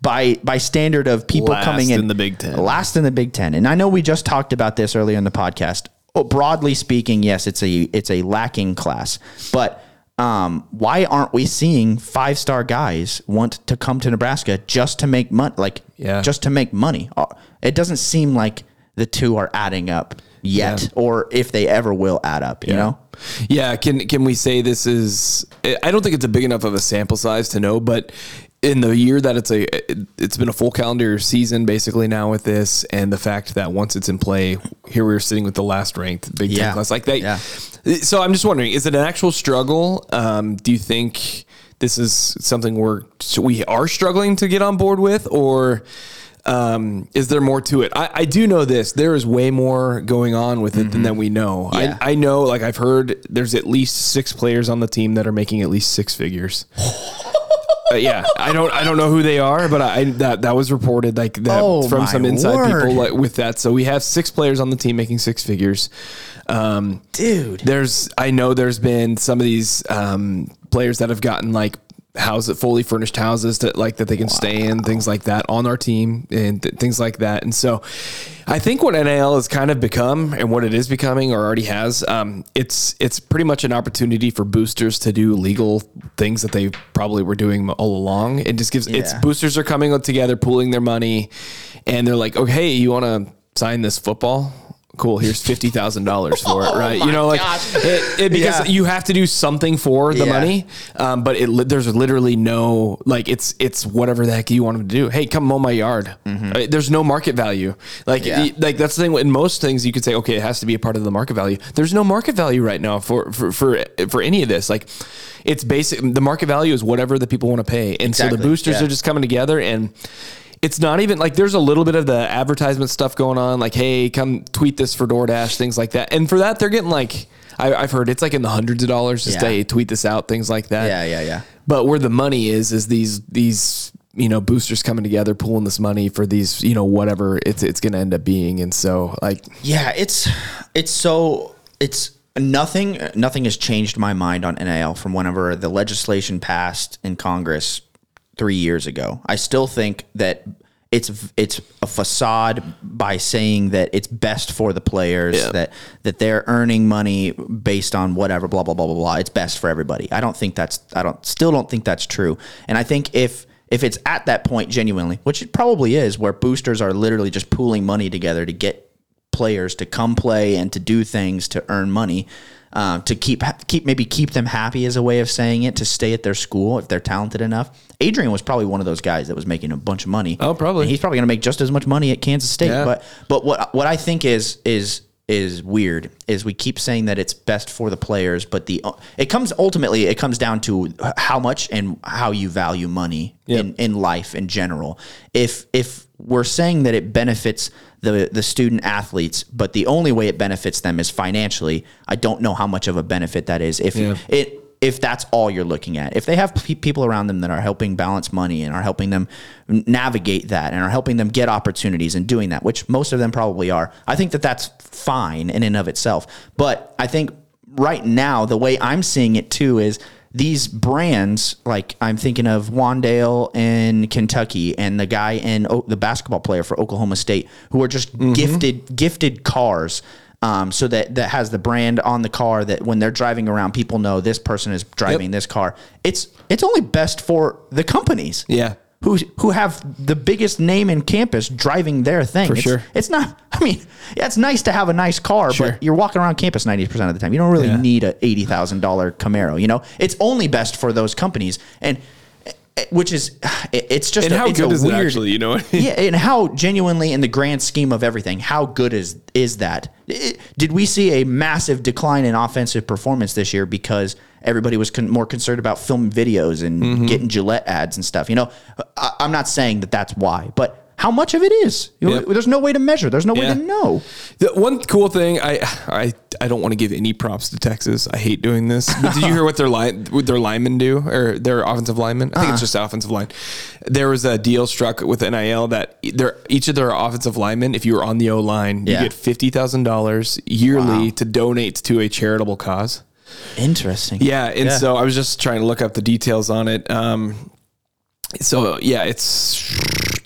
by by standard of people Last coming in, in the Big Ten. Last in the Big 10. And I know we just talked about this earlier in the podcast. Oh, broadly speaking, yes, it's a it's a lacking class. But um, why aren't we seeing five star guys want to come to Nebraska just to make money? Like, Yeah. just to make money. Uh, It doesn't seem like the two are adding up yet, Yeah. or if they ever will add up. You know, Yeah, can can we say this is? I don't think it's a big enough of a sample size to know, but in the year that it's a, it's been a full calendar season basically now with this, and the fact that once it's in play, here we're sitting with the last ranked Big Ten Yeah. class like that. Yeah. So I'm just wondering, is it an actual struggle? Um, do you think this is something we're we are struggling to get on board with, or? Um, is there more to it? I, I do know this. There is way more going on with it than that we know. Yeah. I, I know, like I've heard, there's at least six players on the team that are making at least six figures. Uh, yeah, I don't, I don't know who they are, but I that that was reported like that Oh, from some inside word. people like, with that. So we have six players on the team making six figures. Um, dude. there's I know there's been some of these um, players that have gotten like house fully furnished houses that like that they can stay in things like that on our team and th- things like that. And so I think what NIL has kind of become and what it is becoming or already has um, it's it's pretty much an opportunity for boosters to do legal things that they probably were doing all along. It just gives it's boosters are coming together pooling their money and they're like oh hey you want to sign this football cool here's fifty thousand dollars for it right you know like it, it- because Yeah. you have to do something for the Yeah. money um, but it there's literally no like it's it's whatever the heck you want them to do hey come mow my yard Uh, there's no market value like Mm-hmm. Yeah. like that's the thing in most things you could say okay it has to be a part of the market value there's no market value right now for for for, for any of this like it's basic the market value is whatever the people want to pay and so the boosters Yeah. are just coming together and it's not even like there's a little bit of the advertisement stuff going on, like, hey, come tweet this for DoorDash, things like that. And for that, they're getting like, I, I've heard it's like in the hundreds of dollars just Yeah. to hey, tweet this out, things like that. Yeah, yeah, yeah. But where the money is, is these these you know boosters coming together, pooling this money for these, you know, whatever it's it's going to end up being. And so, like, Yeah, it's it's so it's nothing nothing has changed my mind on NIL from whenever the legislation passed in Congress 3 years ago. I still think that it's it's a facade by saying that it's best for the players Yeah. that that they're earning money based on whatever blah blah blah blah blah it's best for everybody. I don't think that's I don't still don't think that's true. And I think if if it's at that point genuinely, which it probably is where boosters are literally just pooling money together to get players to come play and to do things to earn money um, to keep keep maybe keep them happy as a way of saying it to stay at their school if they're talented enough. Adrian was probably one of those guys that was making a bunch of money. Oh, probably. And he's probably going to make just as much money at Kansas State. Yeah. But but what what I think is is is weird is we keep saying that it's best for the players, but the it comes ultimately it comes down to how much and how you value money Yep. in in life in general. If if we're saying that it benefits the the student athletes, but the only way it benefits them is financially, I don't know how much of a benefit that is. If Yeah. it if that's all you're looking at, if they have pe- people around them that are helping balance money and are helping them navigate that and are helping them get opportunities and doing that, which most of them probably are, I think that that's fine in and of itself. But I think right now the way I'm seeing it too is these brands, like I'm thinking of Wan'Dale in Kentucky and the guy in o- the basketball player for Oklahoma State, who are just gifted gifted cars. Um, so that that has the brand on the car that when they're driving around, people know this person is driving this car. It's it's only best for the companies Yeah. Who who have the biggest name in campus driving their thing. it's, sure. It's not. I mean, yeah, it's nice to have a nice car, Sure. but you're walking around campus ninety percent of the time. You don't really Yeah. need a eighty thousand dollar Camaro. You know, it's only best for those companies, and eh, which is it's just and a, how it's good a is it actually? You know, what I mean? yeah, and how genuinely, in the grand scheme of everything, how good is is that? I- Did we see a massive decline in offensive performance this year because everybody was con- more concerned about film videos and Mm-hmm. getting Gillette ads and stuff? You know, I, I'm not saying that that's why, but how much of it is? You know, Yep. There's no way to measure. There's no way to know. The one cool thing, I I I don't want to give any props to Texas. I hate doing this. But did you hear what their line what their linemen do or their offensive linemen? I think it's just offensive line. There was a deal struck with NIL that their each of their offensive linemen, if you were on the O line, Yeah. you get fifty thousand dollars yearly Wow. to donate to a charitable cause. Interesting. Yeah, and so I was just trying to look up the details on it. Um, so yeah, it's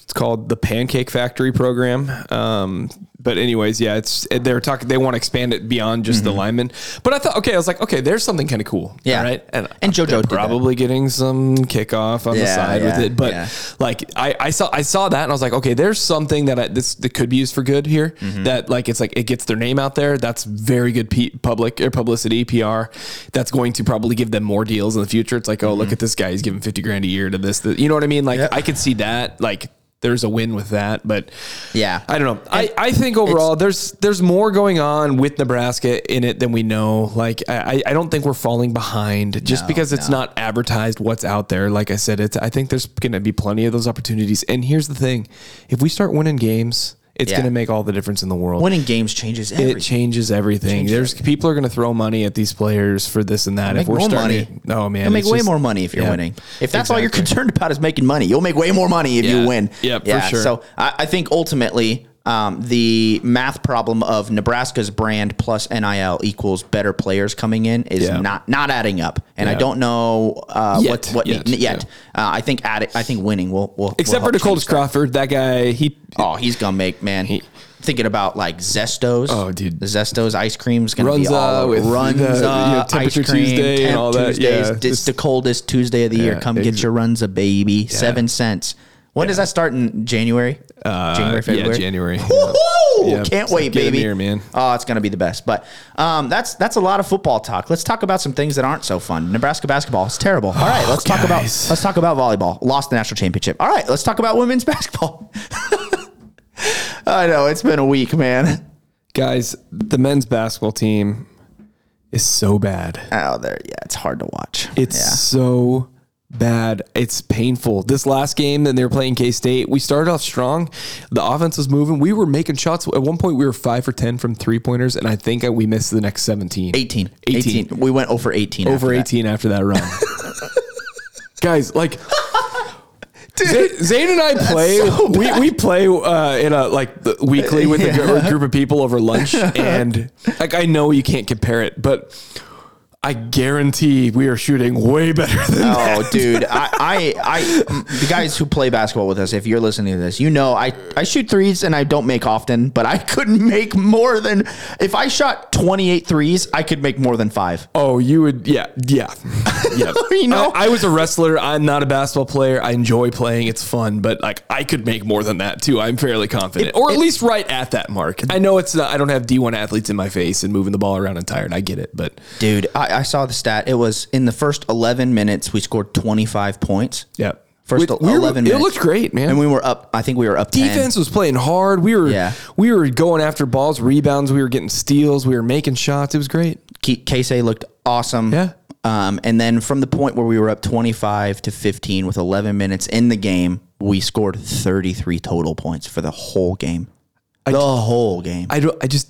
it's called the Pancake Factory program. Um, but anyways, yeah, it's they're talking. They want to expand it beyond just the linemen. But I thought, okay, I was like, okay, there's something kind of cool. Mm-hmm. Yeah. all right. And, And JoJo probably getting some kickoff on the Yeah, side with it. But yeah. like I, I saw I saw that and I was like, okay, there's something that I, this that could be used for good here. Mm-hmm. That like it's like it gets their name out there. That's very good P- public or publicity PR. That's going to probably give them more deals in the future. It's like, oh, Mm-hmm. look at this guy. He's giving fifty grand a year to this. that- you know what I mean? Like I could see that. Like there's a win with that. But Yeah. I don't know. I, I think overall there's there's more going on with Nebraska in it than we know. Like I, I don't think we're falling behind just No, because it's no. not advertised what's out there. Like I said, it's I think there's gonna be plenty of those opportunities. And here's the thing. If we start winning games, it's Yeah. gonna make all the difference in the world. Winning games changes everything. it changes everything. There's people are gonna throw money at these players for this and that. If we're starting, money. oh man, You'll make way just- more money if you're yeah. winning. If that's all you're concerned about is making money, you'll make way more money if Yeah. you win. Yep, for sure. So I, I think ultimately um, the math problem of Nebraska's brand plus NIL equals better players coming in is Yeah. not not adding up. And I don't know uh, Yet. what what Yet, yet. yeah. Uh, I think add, I think winning will will Except will for Decoldest. Crawford, that guy, he Oh, he's gonna make man. He, Thinking about like Zestos. Oh, dude. the Zestos ice cream's gonna be all over. with the, you know, temperature ice cream, Tuesday and all that. Tuesdays. Yeah, it's it's- the coldest Tuesday of the year. Yeah, Come get your Runza, baby. Seven cents. When does that start in January? January, Uh, February. Yeah, January. Yeah, Can't wait, baby. here, man. Oh, it's gonna be the best. But um, that's that's a lot of football talk. Let's talk about some things that aren't so fun. Nebraska basketball is terrible. All right, let's talk about let's talk about volleyball. Lost the national championship. All right, let's talk about women's basketball. I know it's been a week, man. Guys, the men's basketball team is so bad. Oh, there, yeah, it's hard to watch. It's yeah. so bad. It's painful. This last game that they were playing K State, we started off strong. The offense was moving. We were making shots. At one point, we were five for 10 from three pointers, and I think we missed the next 17. 18. 18. 18. We went over 18. Over after that. 18 after that run. Guys, like, Zay- Zane and I play. so we, we play uh, in a like weekly with a group of people over lunch, and like I know you can't compare it, but I guarantee we are shooting way better than oh, that. Oh, dude, I, I, I, the guys who play basketball with us, if you're listening to this, you know I, I shoot threes and I don't make often, but I couldn't make more than if I shot 28 threes, I could make more than five. Oh, you would, yeah, yeah, yeah. You know? I, I was a wrestler. I'm not a basketball player. I enjoy playing. It's fun, but like I could make more than that too. I'm fairly confident, or at least right at that mark. I know it's not. I don't have D1 athletes in my face and moving the ball around and tired. I get it, but Dude, I, I saw the stat. It was in the first 11 minutes, we scored 25 points. yeah. First We- we were- 11 it looked great, man. And we were up, I think we were up 10. Defense was playing hard. We were Yeah. we were going after balls, rebounds. We were getting steals. We were making shots. It was great. Casey looked awesome. Yeah. Um, and then from the point where we were up 25 to 15 with 11 minutes in the game, we scored 33 total points for the whole game. the whole game. I don't. I just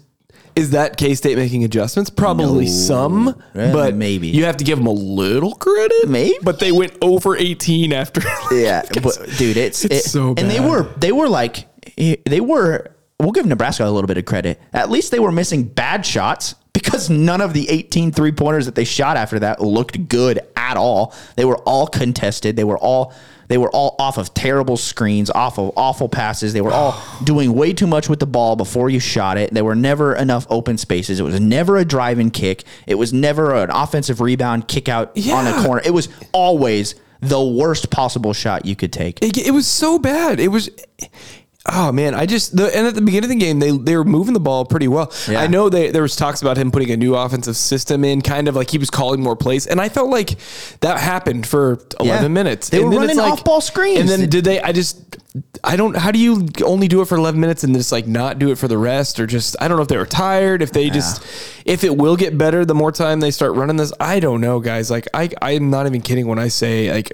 is that K State making adjustments? Probably No. some, Eh, but maybe. you have to give them a little credit. Maybe. but they went over eighteen after. yeah, but dude, it's, It's it- so And they bad. were they were like they were. We'll give Nebraska a little bit of credit. At least they were missing bad shots because none of the 18 three pointers that they shot after that looked good at all. They were all contested. They were all they were all off of terrible screens, off of awful passes. They were all doing way too much with the ball before you shot it. There were never enough open spaces. It was never a drive and kick. It was never an offensive rebound kick out on a corner. It was always the worst possible shot you could take. It, it was so bad. It was. Oh man, I just the and at the beginning of the game they they were moving the ball pretty well. Yeah. I know they there was talks about him putting a new offensive system in, kind of like he was calling more plays, and I felt like that happened for eleven Yeah. minutes. They and were then it's running off-ball screens. And then did they? I just I don't. How do you only do it for eleven minutes and just like not do it for the rest, or just I don't know if they were tired, if they just if it will get better the more time they start running this. I don't know, guys. Like I I'm not even kidding when I say like.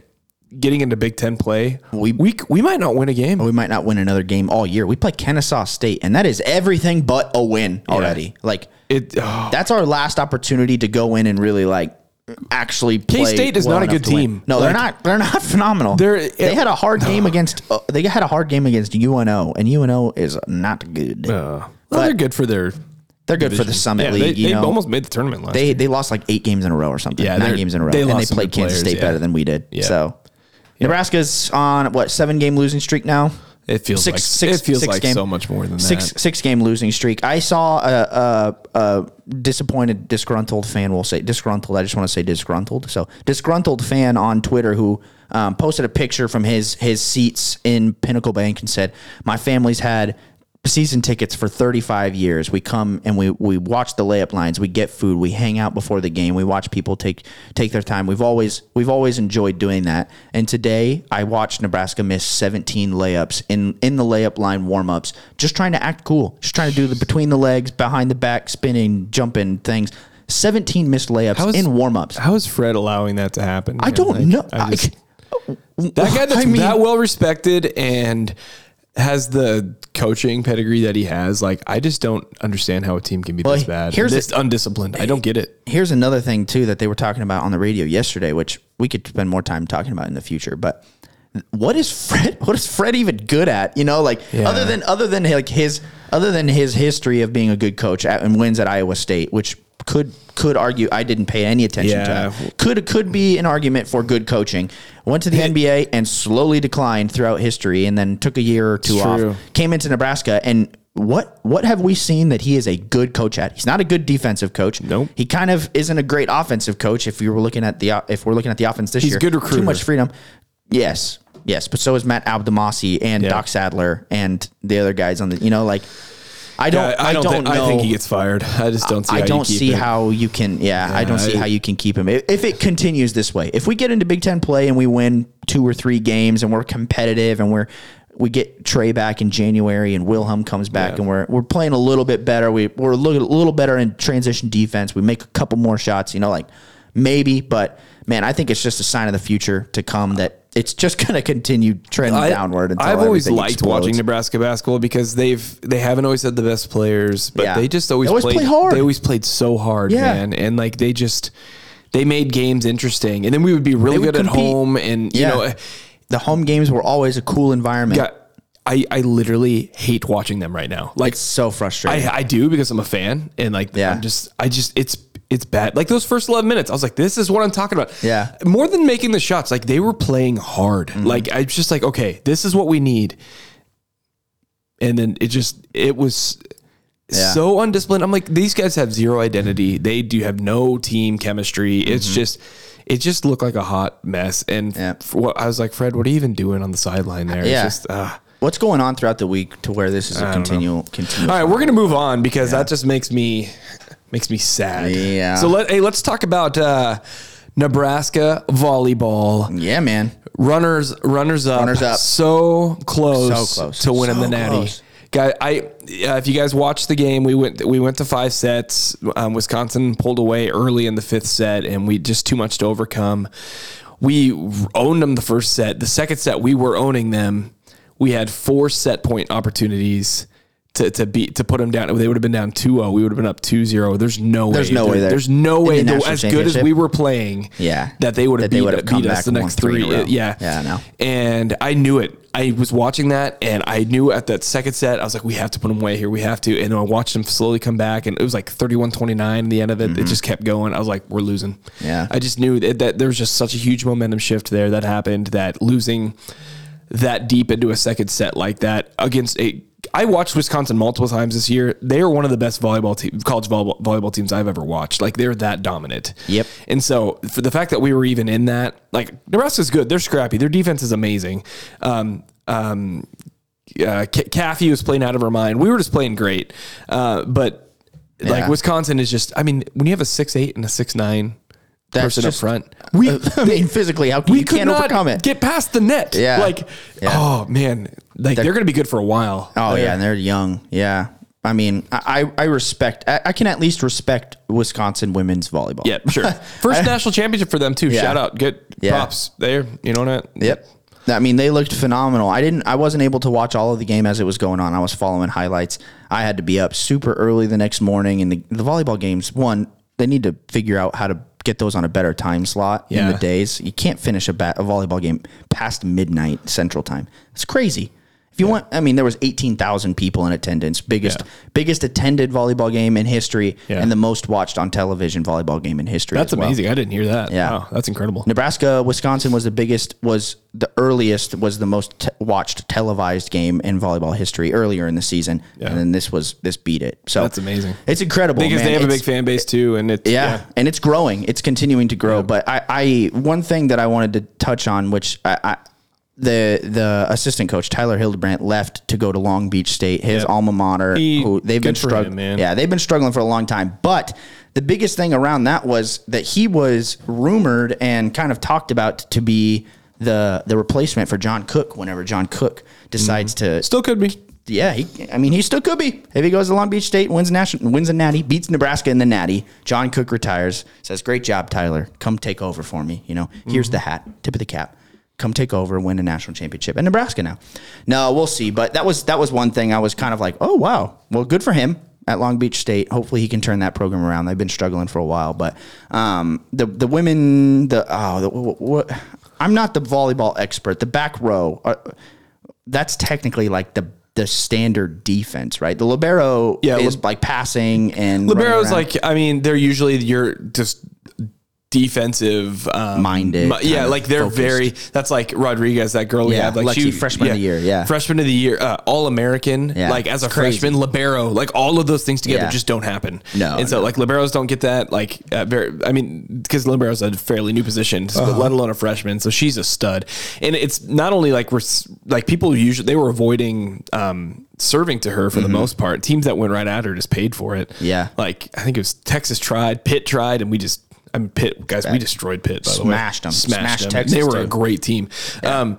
Getting into Big Ten play, We- we we might not win a game. we might not win another game all year. We play Kennesaw State, and that is everything but a win already. Like It oh, that's our last opportunity to go in and really like actually play. K-State is well not a good team. No, Like- they're not. They're not phenomenal. They're- they had a hard game against. Uh, they had a hard game against UNO, and UNO is not good. well, they're good for their. they're good for the Summit Yeah, League. they, you they know, almost made the tournament last. they they lost like eight games in a row or something. Yeah, nine games in a row, they and they played Kansas players, State yeah. better than we did. Yeah. So Nebraska's on what seven game losing streak now. it feels six- like six- it feels six like game- so much more than six that. six game losing streak. I saw a, a, a disappointed, disgruntled fan. We'll say disgruntled. I just want to say disgruntled. So disgruntled fan on Twitter who um, posted a picture from his his seats in Pinnacle Bank and said, "My family's had." Season tickets for 35 years. We come and we we watch the layup lines. We get food. We hang out before the game. We watch people take take their time. We've always we've always enjoyed doing that. And today I watched Nebraska miss 17 layups in in the layup line warm-ups, just trying to act cool, just trying to do the between the legs, behind the back, spinning, jumping things. 17 missed layups How is- in warm-ups. How is Fred allowing that to happen? I don't Like, know. I just- I- that guy that's I mean- that well respected and has the coaching pedigree that he has. Like I just don't understand how a team can be this bad. here's this the- undisciplined. I don't get it. here's another thing too that they were talking about on the radio yesterday, which we could spend more time talking about in the future. But what is Fred? What is Fred even good at? You know, like Yeah. other than other than like his other than his history of being a good coach at, and wins at Iowa State, which could could argue I didn't pay any attention Yeah. to. Could could be an argument for good coaching. Went to the NBA and slowly declined throughout history, and then took a year or two off. true. Came into Nebraska and. What what have we seen that he is a good coach at? He's not a good defensive coach. Nope. He kind of isn't a great offensive coach. If you were looking at the if we're looking at the offense this He's year, a good Too much freedom. Yes, yes, but so is Matt Abdelmassih and Yeah. Doc Sadler and the other guys on the. You know, like I don't. I, I, don't. don't, think, know. I think he gets fired. I just don't see. I how don't see it. how you can. Yeah, I don't see I- how you can keep him if, if it continues this way. If we get into Big Ten play and we win two or three games and we're competitive and we're we get Trey back in January and Wilhelm comes back Yeah. and we're we're playing a little bit better. We we're a little, a little better in transition defense. We make a couple more shots. You know, like maybe, but man, I think it's just a sign of the future to come that it's just going to continue trending I- downward. Until I've always liked explodes. watching Nebraska basketball because they've they haven't always had the best players, but Yeah. they just always, They always played play hard. They always played so hard, Yeah. man, and like they just they made games interesting, and then we would be really would good at home, and you Yeah. know. Eh, the home games were always a cool environment. Yeah, I I literally hate watching them right now. Like It's so frustrating. I I do because I'm a fan and like Yeah. I'm just I just it's it's bad. Like those first 11 minutes, I was like, this is what I'm talking about. Yeah. Mm-hmm. More than making the shots, like they were playing hard. Like I was just like, okay, this is what we need. And then it just it was Yeah. so undisciplined. I'm like, these guys have zero identity. They do have no team chemistry. It's just it just looked like a hot mess. And Mm-hmm. Yeah. what I was like, Fred, what are you even doing on the sideline there? Yeah. It's just uh, What's going on throughout the week to where this is a continual continual all right, we're gonna move on because that just makes me makes me sad. Yeah. So let hey, let's talk about uh, Nebraska volleyball Yeah, man. runners runners up Runners up. so close, So close. to winning So the natty. close. Guy, I uh, if you guys watched the game, we went we went to five sets. Um, Wisconsin pulled away early in the fifth set, and we just too much to overcome. We owned them the first set. The second set, we were owning them. We had four set point opportunities to, to beat to put them down. They would have been down 2-0. We would have been up 2-0. There's no way. There's no way there. There's no In the way. national as good as championship? we were playing, Yeah. that they would have That they beat, would have come beat us back the and next three three. in a row. Yeah. Yeah, I know. And I knew it. I was watching that, and I knew at that second set, I was like, we have to put them away here. We have to. And I watched them slowly come back, and it was like 31 29 the end of it. It just kept going. I was like, we're losing. Mm-hmm. Yeah. I just knew that, that there was just such a huge momentum shift there that happened that losing that deep into a second set like that against a. I watched Wisconsin multiple times this year. They are one of the best volleyball team, college volleyball, volleyball teams I've ever watched. Like they're that dominant. Yep. And so for the fact that we were even in that, like Nebraska's good. They're scrappy. Their defense is amazing. Um, um, uh, K- Caffey was playing out of her mind. We were just playing great. Uh, but like Wisconsin is just, I mean, when you have a six eight and a six nine That's person just- up front, we uh, I mean, physically, how can we you could can't not overcome it? get past the net. Yeah. Like, Yeah. oh man, like they're, going to be good for a while. Oh They're- yeah, and they're young. Yeah, I mean, I I respect. I, I can at least respect Wisconsin women's volleyball. Yeah, sure. First national championship for them too. Yeah. Shout out, good Yeah. props there. You know what? I, Yep. I mean, they looked phenomenal. I didn't. I wasn't able to watch all of the game as it was going on. I was following highlights. I had to be up super early the next morning, and the, the volleyball games. One, they need to figure out how to get those on a better time slot in the days. You can't finish a, bat, a volleyball game past midnight Central Time. It's crazy. If you want, I mean, there was eighteen thousand people in attendance. Biggest, Yeah. biggest attended volleyball game in history, Yeah. and the most watched on television volleyball game in history. That's as well. amazing. I didn't hear that. Yeah. Wow, that's incredible. Nebraska, Wisconsin was the biggest, was the earliest, was the most te- watched televised game in volleyball history earlier in the season, Yeah. and then this was this beat it. So That's amazing. It's incredible Because man. they have a big fan base too, and it's yeah, and it's growing. It's continuing to grow. But I, I, one thing that I wanted to touch on, which I, I the the assistant coach Tyler Hildebrandt left to go to Long Beach State, his Yep. alma mater. He- who they've been good for him, struggling. Yeah, they've been struggling for a long time. But the biggest thing around that was that he was rumored and kind of talked about to be the the replacement for John Cook whenever John Cook decides mm-hmm. to still could be. yeah, he, I mean, he still could be. If he goes to Long Beach State, wins national, wins a natty, beats Nebraska in the natty, John Cook retires, says, "Great job, Tyler. Come take over for me. You know, mm-hmm. here's the hat, tip of the cap. Come take over, win a national championship in Nebraska now." No, we'll see. But that was that was one thing I was kind of like, "Oh wow, well, good for him." At Long Beach State, hopefully he can turn that program around. They've been struggling for a while, but um, the the women, the oh, the, what, I'm not the volleyball expert. The back row, uh, that's technically like the the standard defense, right? The libero Yeah, is lib- like passing and Libero's around. like, I mean, they're usually you're just defensive um, Minded, yeah, like they're focused. very. That's like Rodriguez, that girl we Yeah, have, like Lexi, freshman of the year, yeah. freshman of the year, uh, all American. Yeah, like as a crazy. freshman, libero, like all of those things together Yeah. just don't happen. No, and so no. like liberos don't get that. Like uh, very, I mean, because libero's a fairly new position, so, Uh-huh. let alone a freshman. So she's a stud, and it's not only like we're like people usually they were avoiding. um serving to her for the most part teams that went right at her just paid for it Mm-hmm. Yeah. like I think it was Texas tried, Pitt tried, and we just I mean Pitt guys, we destroyed Pitt. By Smashed the way. 'em. smashed Smashed them. Texas, They were a great team. Um,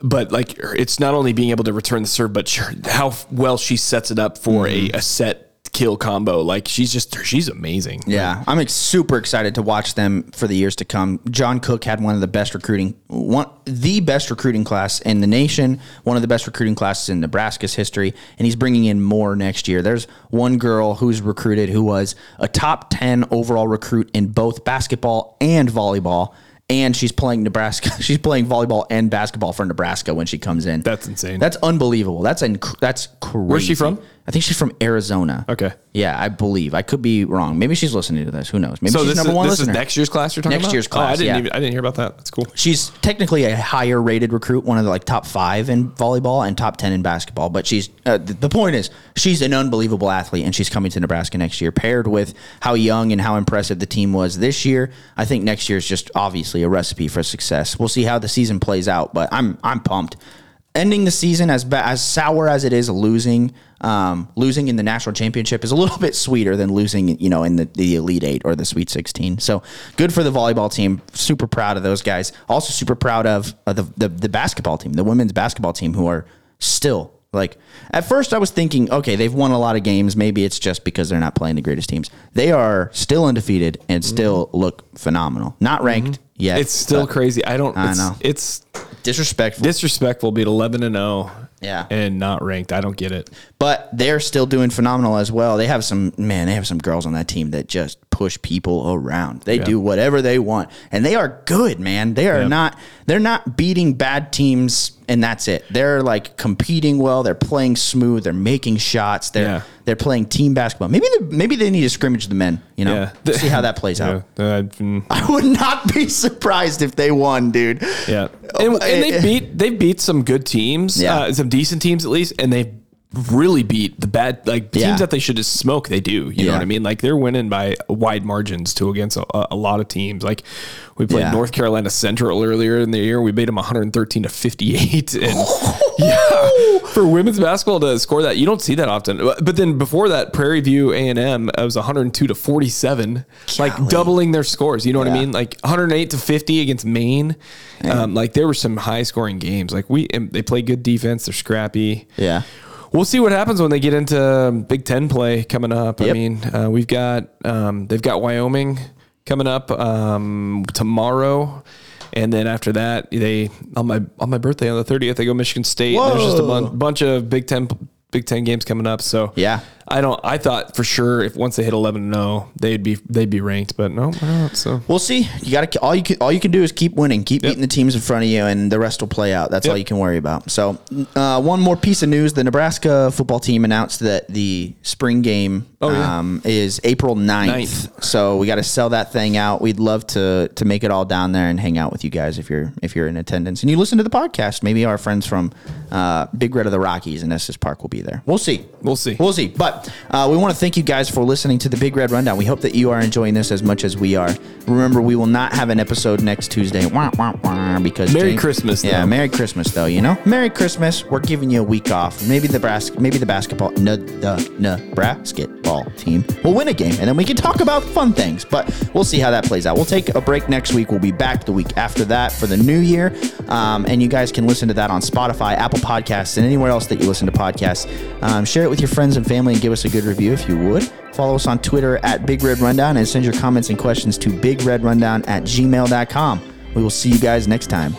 but like it's not only being able to return the serve, but sure, how well she sets it up for Mm-hmm. a, a set kill combo. Like she's just she's amazing. Yeah, I'm ex- super excited to watch them for the years to come. John Cook had one of the best recruiting, one the best recruiting class in the nation, one of the best recruiting classes in Nebraska's history, and he's bringing in more next year. There's one girl who's recruited who was a top 10 overall recruit in both basketball and volleyball. and she's playing Nebraska. She's playing volleyball and basketball for Nebraska when she comes in. That's insane. That's unbelievable. That's inc- that's crazy. Where's she from? I think she's from Arizona. Okay. Yeah, I believe. I could be wrong. Maybe she's listening to this. Who knows? Maybe so she's this, number is, one this is next year's class you're talking Next about? year's Oh, I class, didn't yeah. even I didn't hear about that. That's cool. She's technically a higher rated recruit, one of the like top five in volleyball and top 10 in basketball. But she's, uh, th- the point is, she's an unbelievable athlete and she's coming to Nebraska next year. Paired with how young and how impressive the team was this year, I think next year is just obviously a recipe for success. We'll see how the season plays out, but I'm, I'm pumped. Ending the season as as sour as it is, losing um, losing in the national championship is a little bit sweeter than losing, you know, in the, the elite eight or the sweet sixteen. So good for the volleyball team. Super proud of those guys. Also super proud of uh, the, the the basketball team, the women's basketball team, who are still like. At first, I was thinking, okay, they've won a lot of games. Maybe it's just because they're not playing the greatest teams. They are still undefeated and mm-hmm. still look phenomenal. Not mm-hmm. ranked yet. It's still but crazy. I don't I it's, know. It's disrespectful. disrespectful being 11 and 0 Yeah. and not ranked. I don't get it. but they're still doing phenomenal as well. They have some man, they have some girls on that team that just push people around. They do whatever they want, and they are good, man. They are Yeah. not they're not beating bad teams, and that's it. They're like competing well. They're playing smooth. They're making shots. They're Yeah. they're playing team basketball. Maybe they, maybe they need to scrimmage the men. You know, Yeah. see how that plays out. Uh, I would not be surprised if they won, dude. yeah. And, and they beat they beat some good teams, Yeah. uh, some decent teams at least, and they really beat the bad like Yeah. teams that they should just smoke. They do. You know what I mean? Like they're winning by wide margins to against a, a lot of teams. Like we played Yeah. North Carolina Central earlier in the year. We beat them 113 to 58. And yeah, for women's basketball to score that, you don't see that often. But then before that, Prairie View A and M was 102 to 47, like doubling their scores. You know what I mean? Like 108 to 50 against Maine. Um, like there were some high scoring games. Like we, and they play good defense. They're scrappy. Yeah. We'll see what happens when they get into Big Ten play coming up. I mean, uh, we've got um, they've got Wyoming coming up um, tomorrow, and then after that, they on my on my birthday on the thirtieth, they go Michigan State. And There's just a bun- bunch of Big Ten Big Ten games coming up. So Yeah. I don't. I thought for sure if once they hit eleven and zero, they'd be they'd be ranked, but no, they're not. So We'll see. You got to all you can all you can do is keep winning, keep beating the teams in front of you, and the rest will play out. That's all you can worry about. So, uh, one more piece of news: the Nebraska football team announced that the spring game yeah. um, is April 9th. 9th. So we got to sell that thing out. We'd love to to make it all down there and hang out with you guys if you're if you're in attendance and you listen to the podcast. Maybe our friends from uh, Big Red of the Rockies and Estes Park will be there. We'll see. We'll see. We'll see. But uh, we want to thank you guys for listening to the Big Red Rundown. We hope that you are enjoying this as much as we are. Remember, we will not have an episode next Tuesday. Wah, wah, wah, because Merry Jane- Christmas, Yeah, though. Merry Christmas though. You know, Merry Christmas. We're giving you a week off. Maybe the bras- maybe the basketball, no, the basketball team will win a game, and then we can talk about fun things. But we'll see how that plays out. We'll take a break next week. We'll be back the week after that for the new year, um, and you guys can listen to that on Spotify, Apple Podcasts, and anywhere else that you listen to podcasts. Um, share it with your friends and family, and give us a good review if you would. Follow us on Twitter at Big Red Rundown and send your comments and questions to bigredrundown at gmail.com. We will see you guys next time.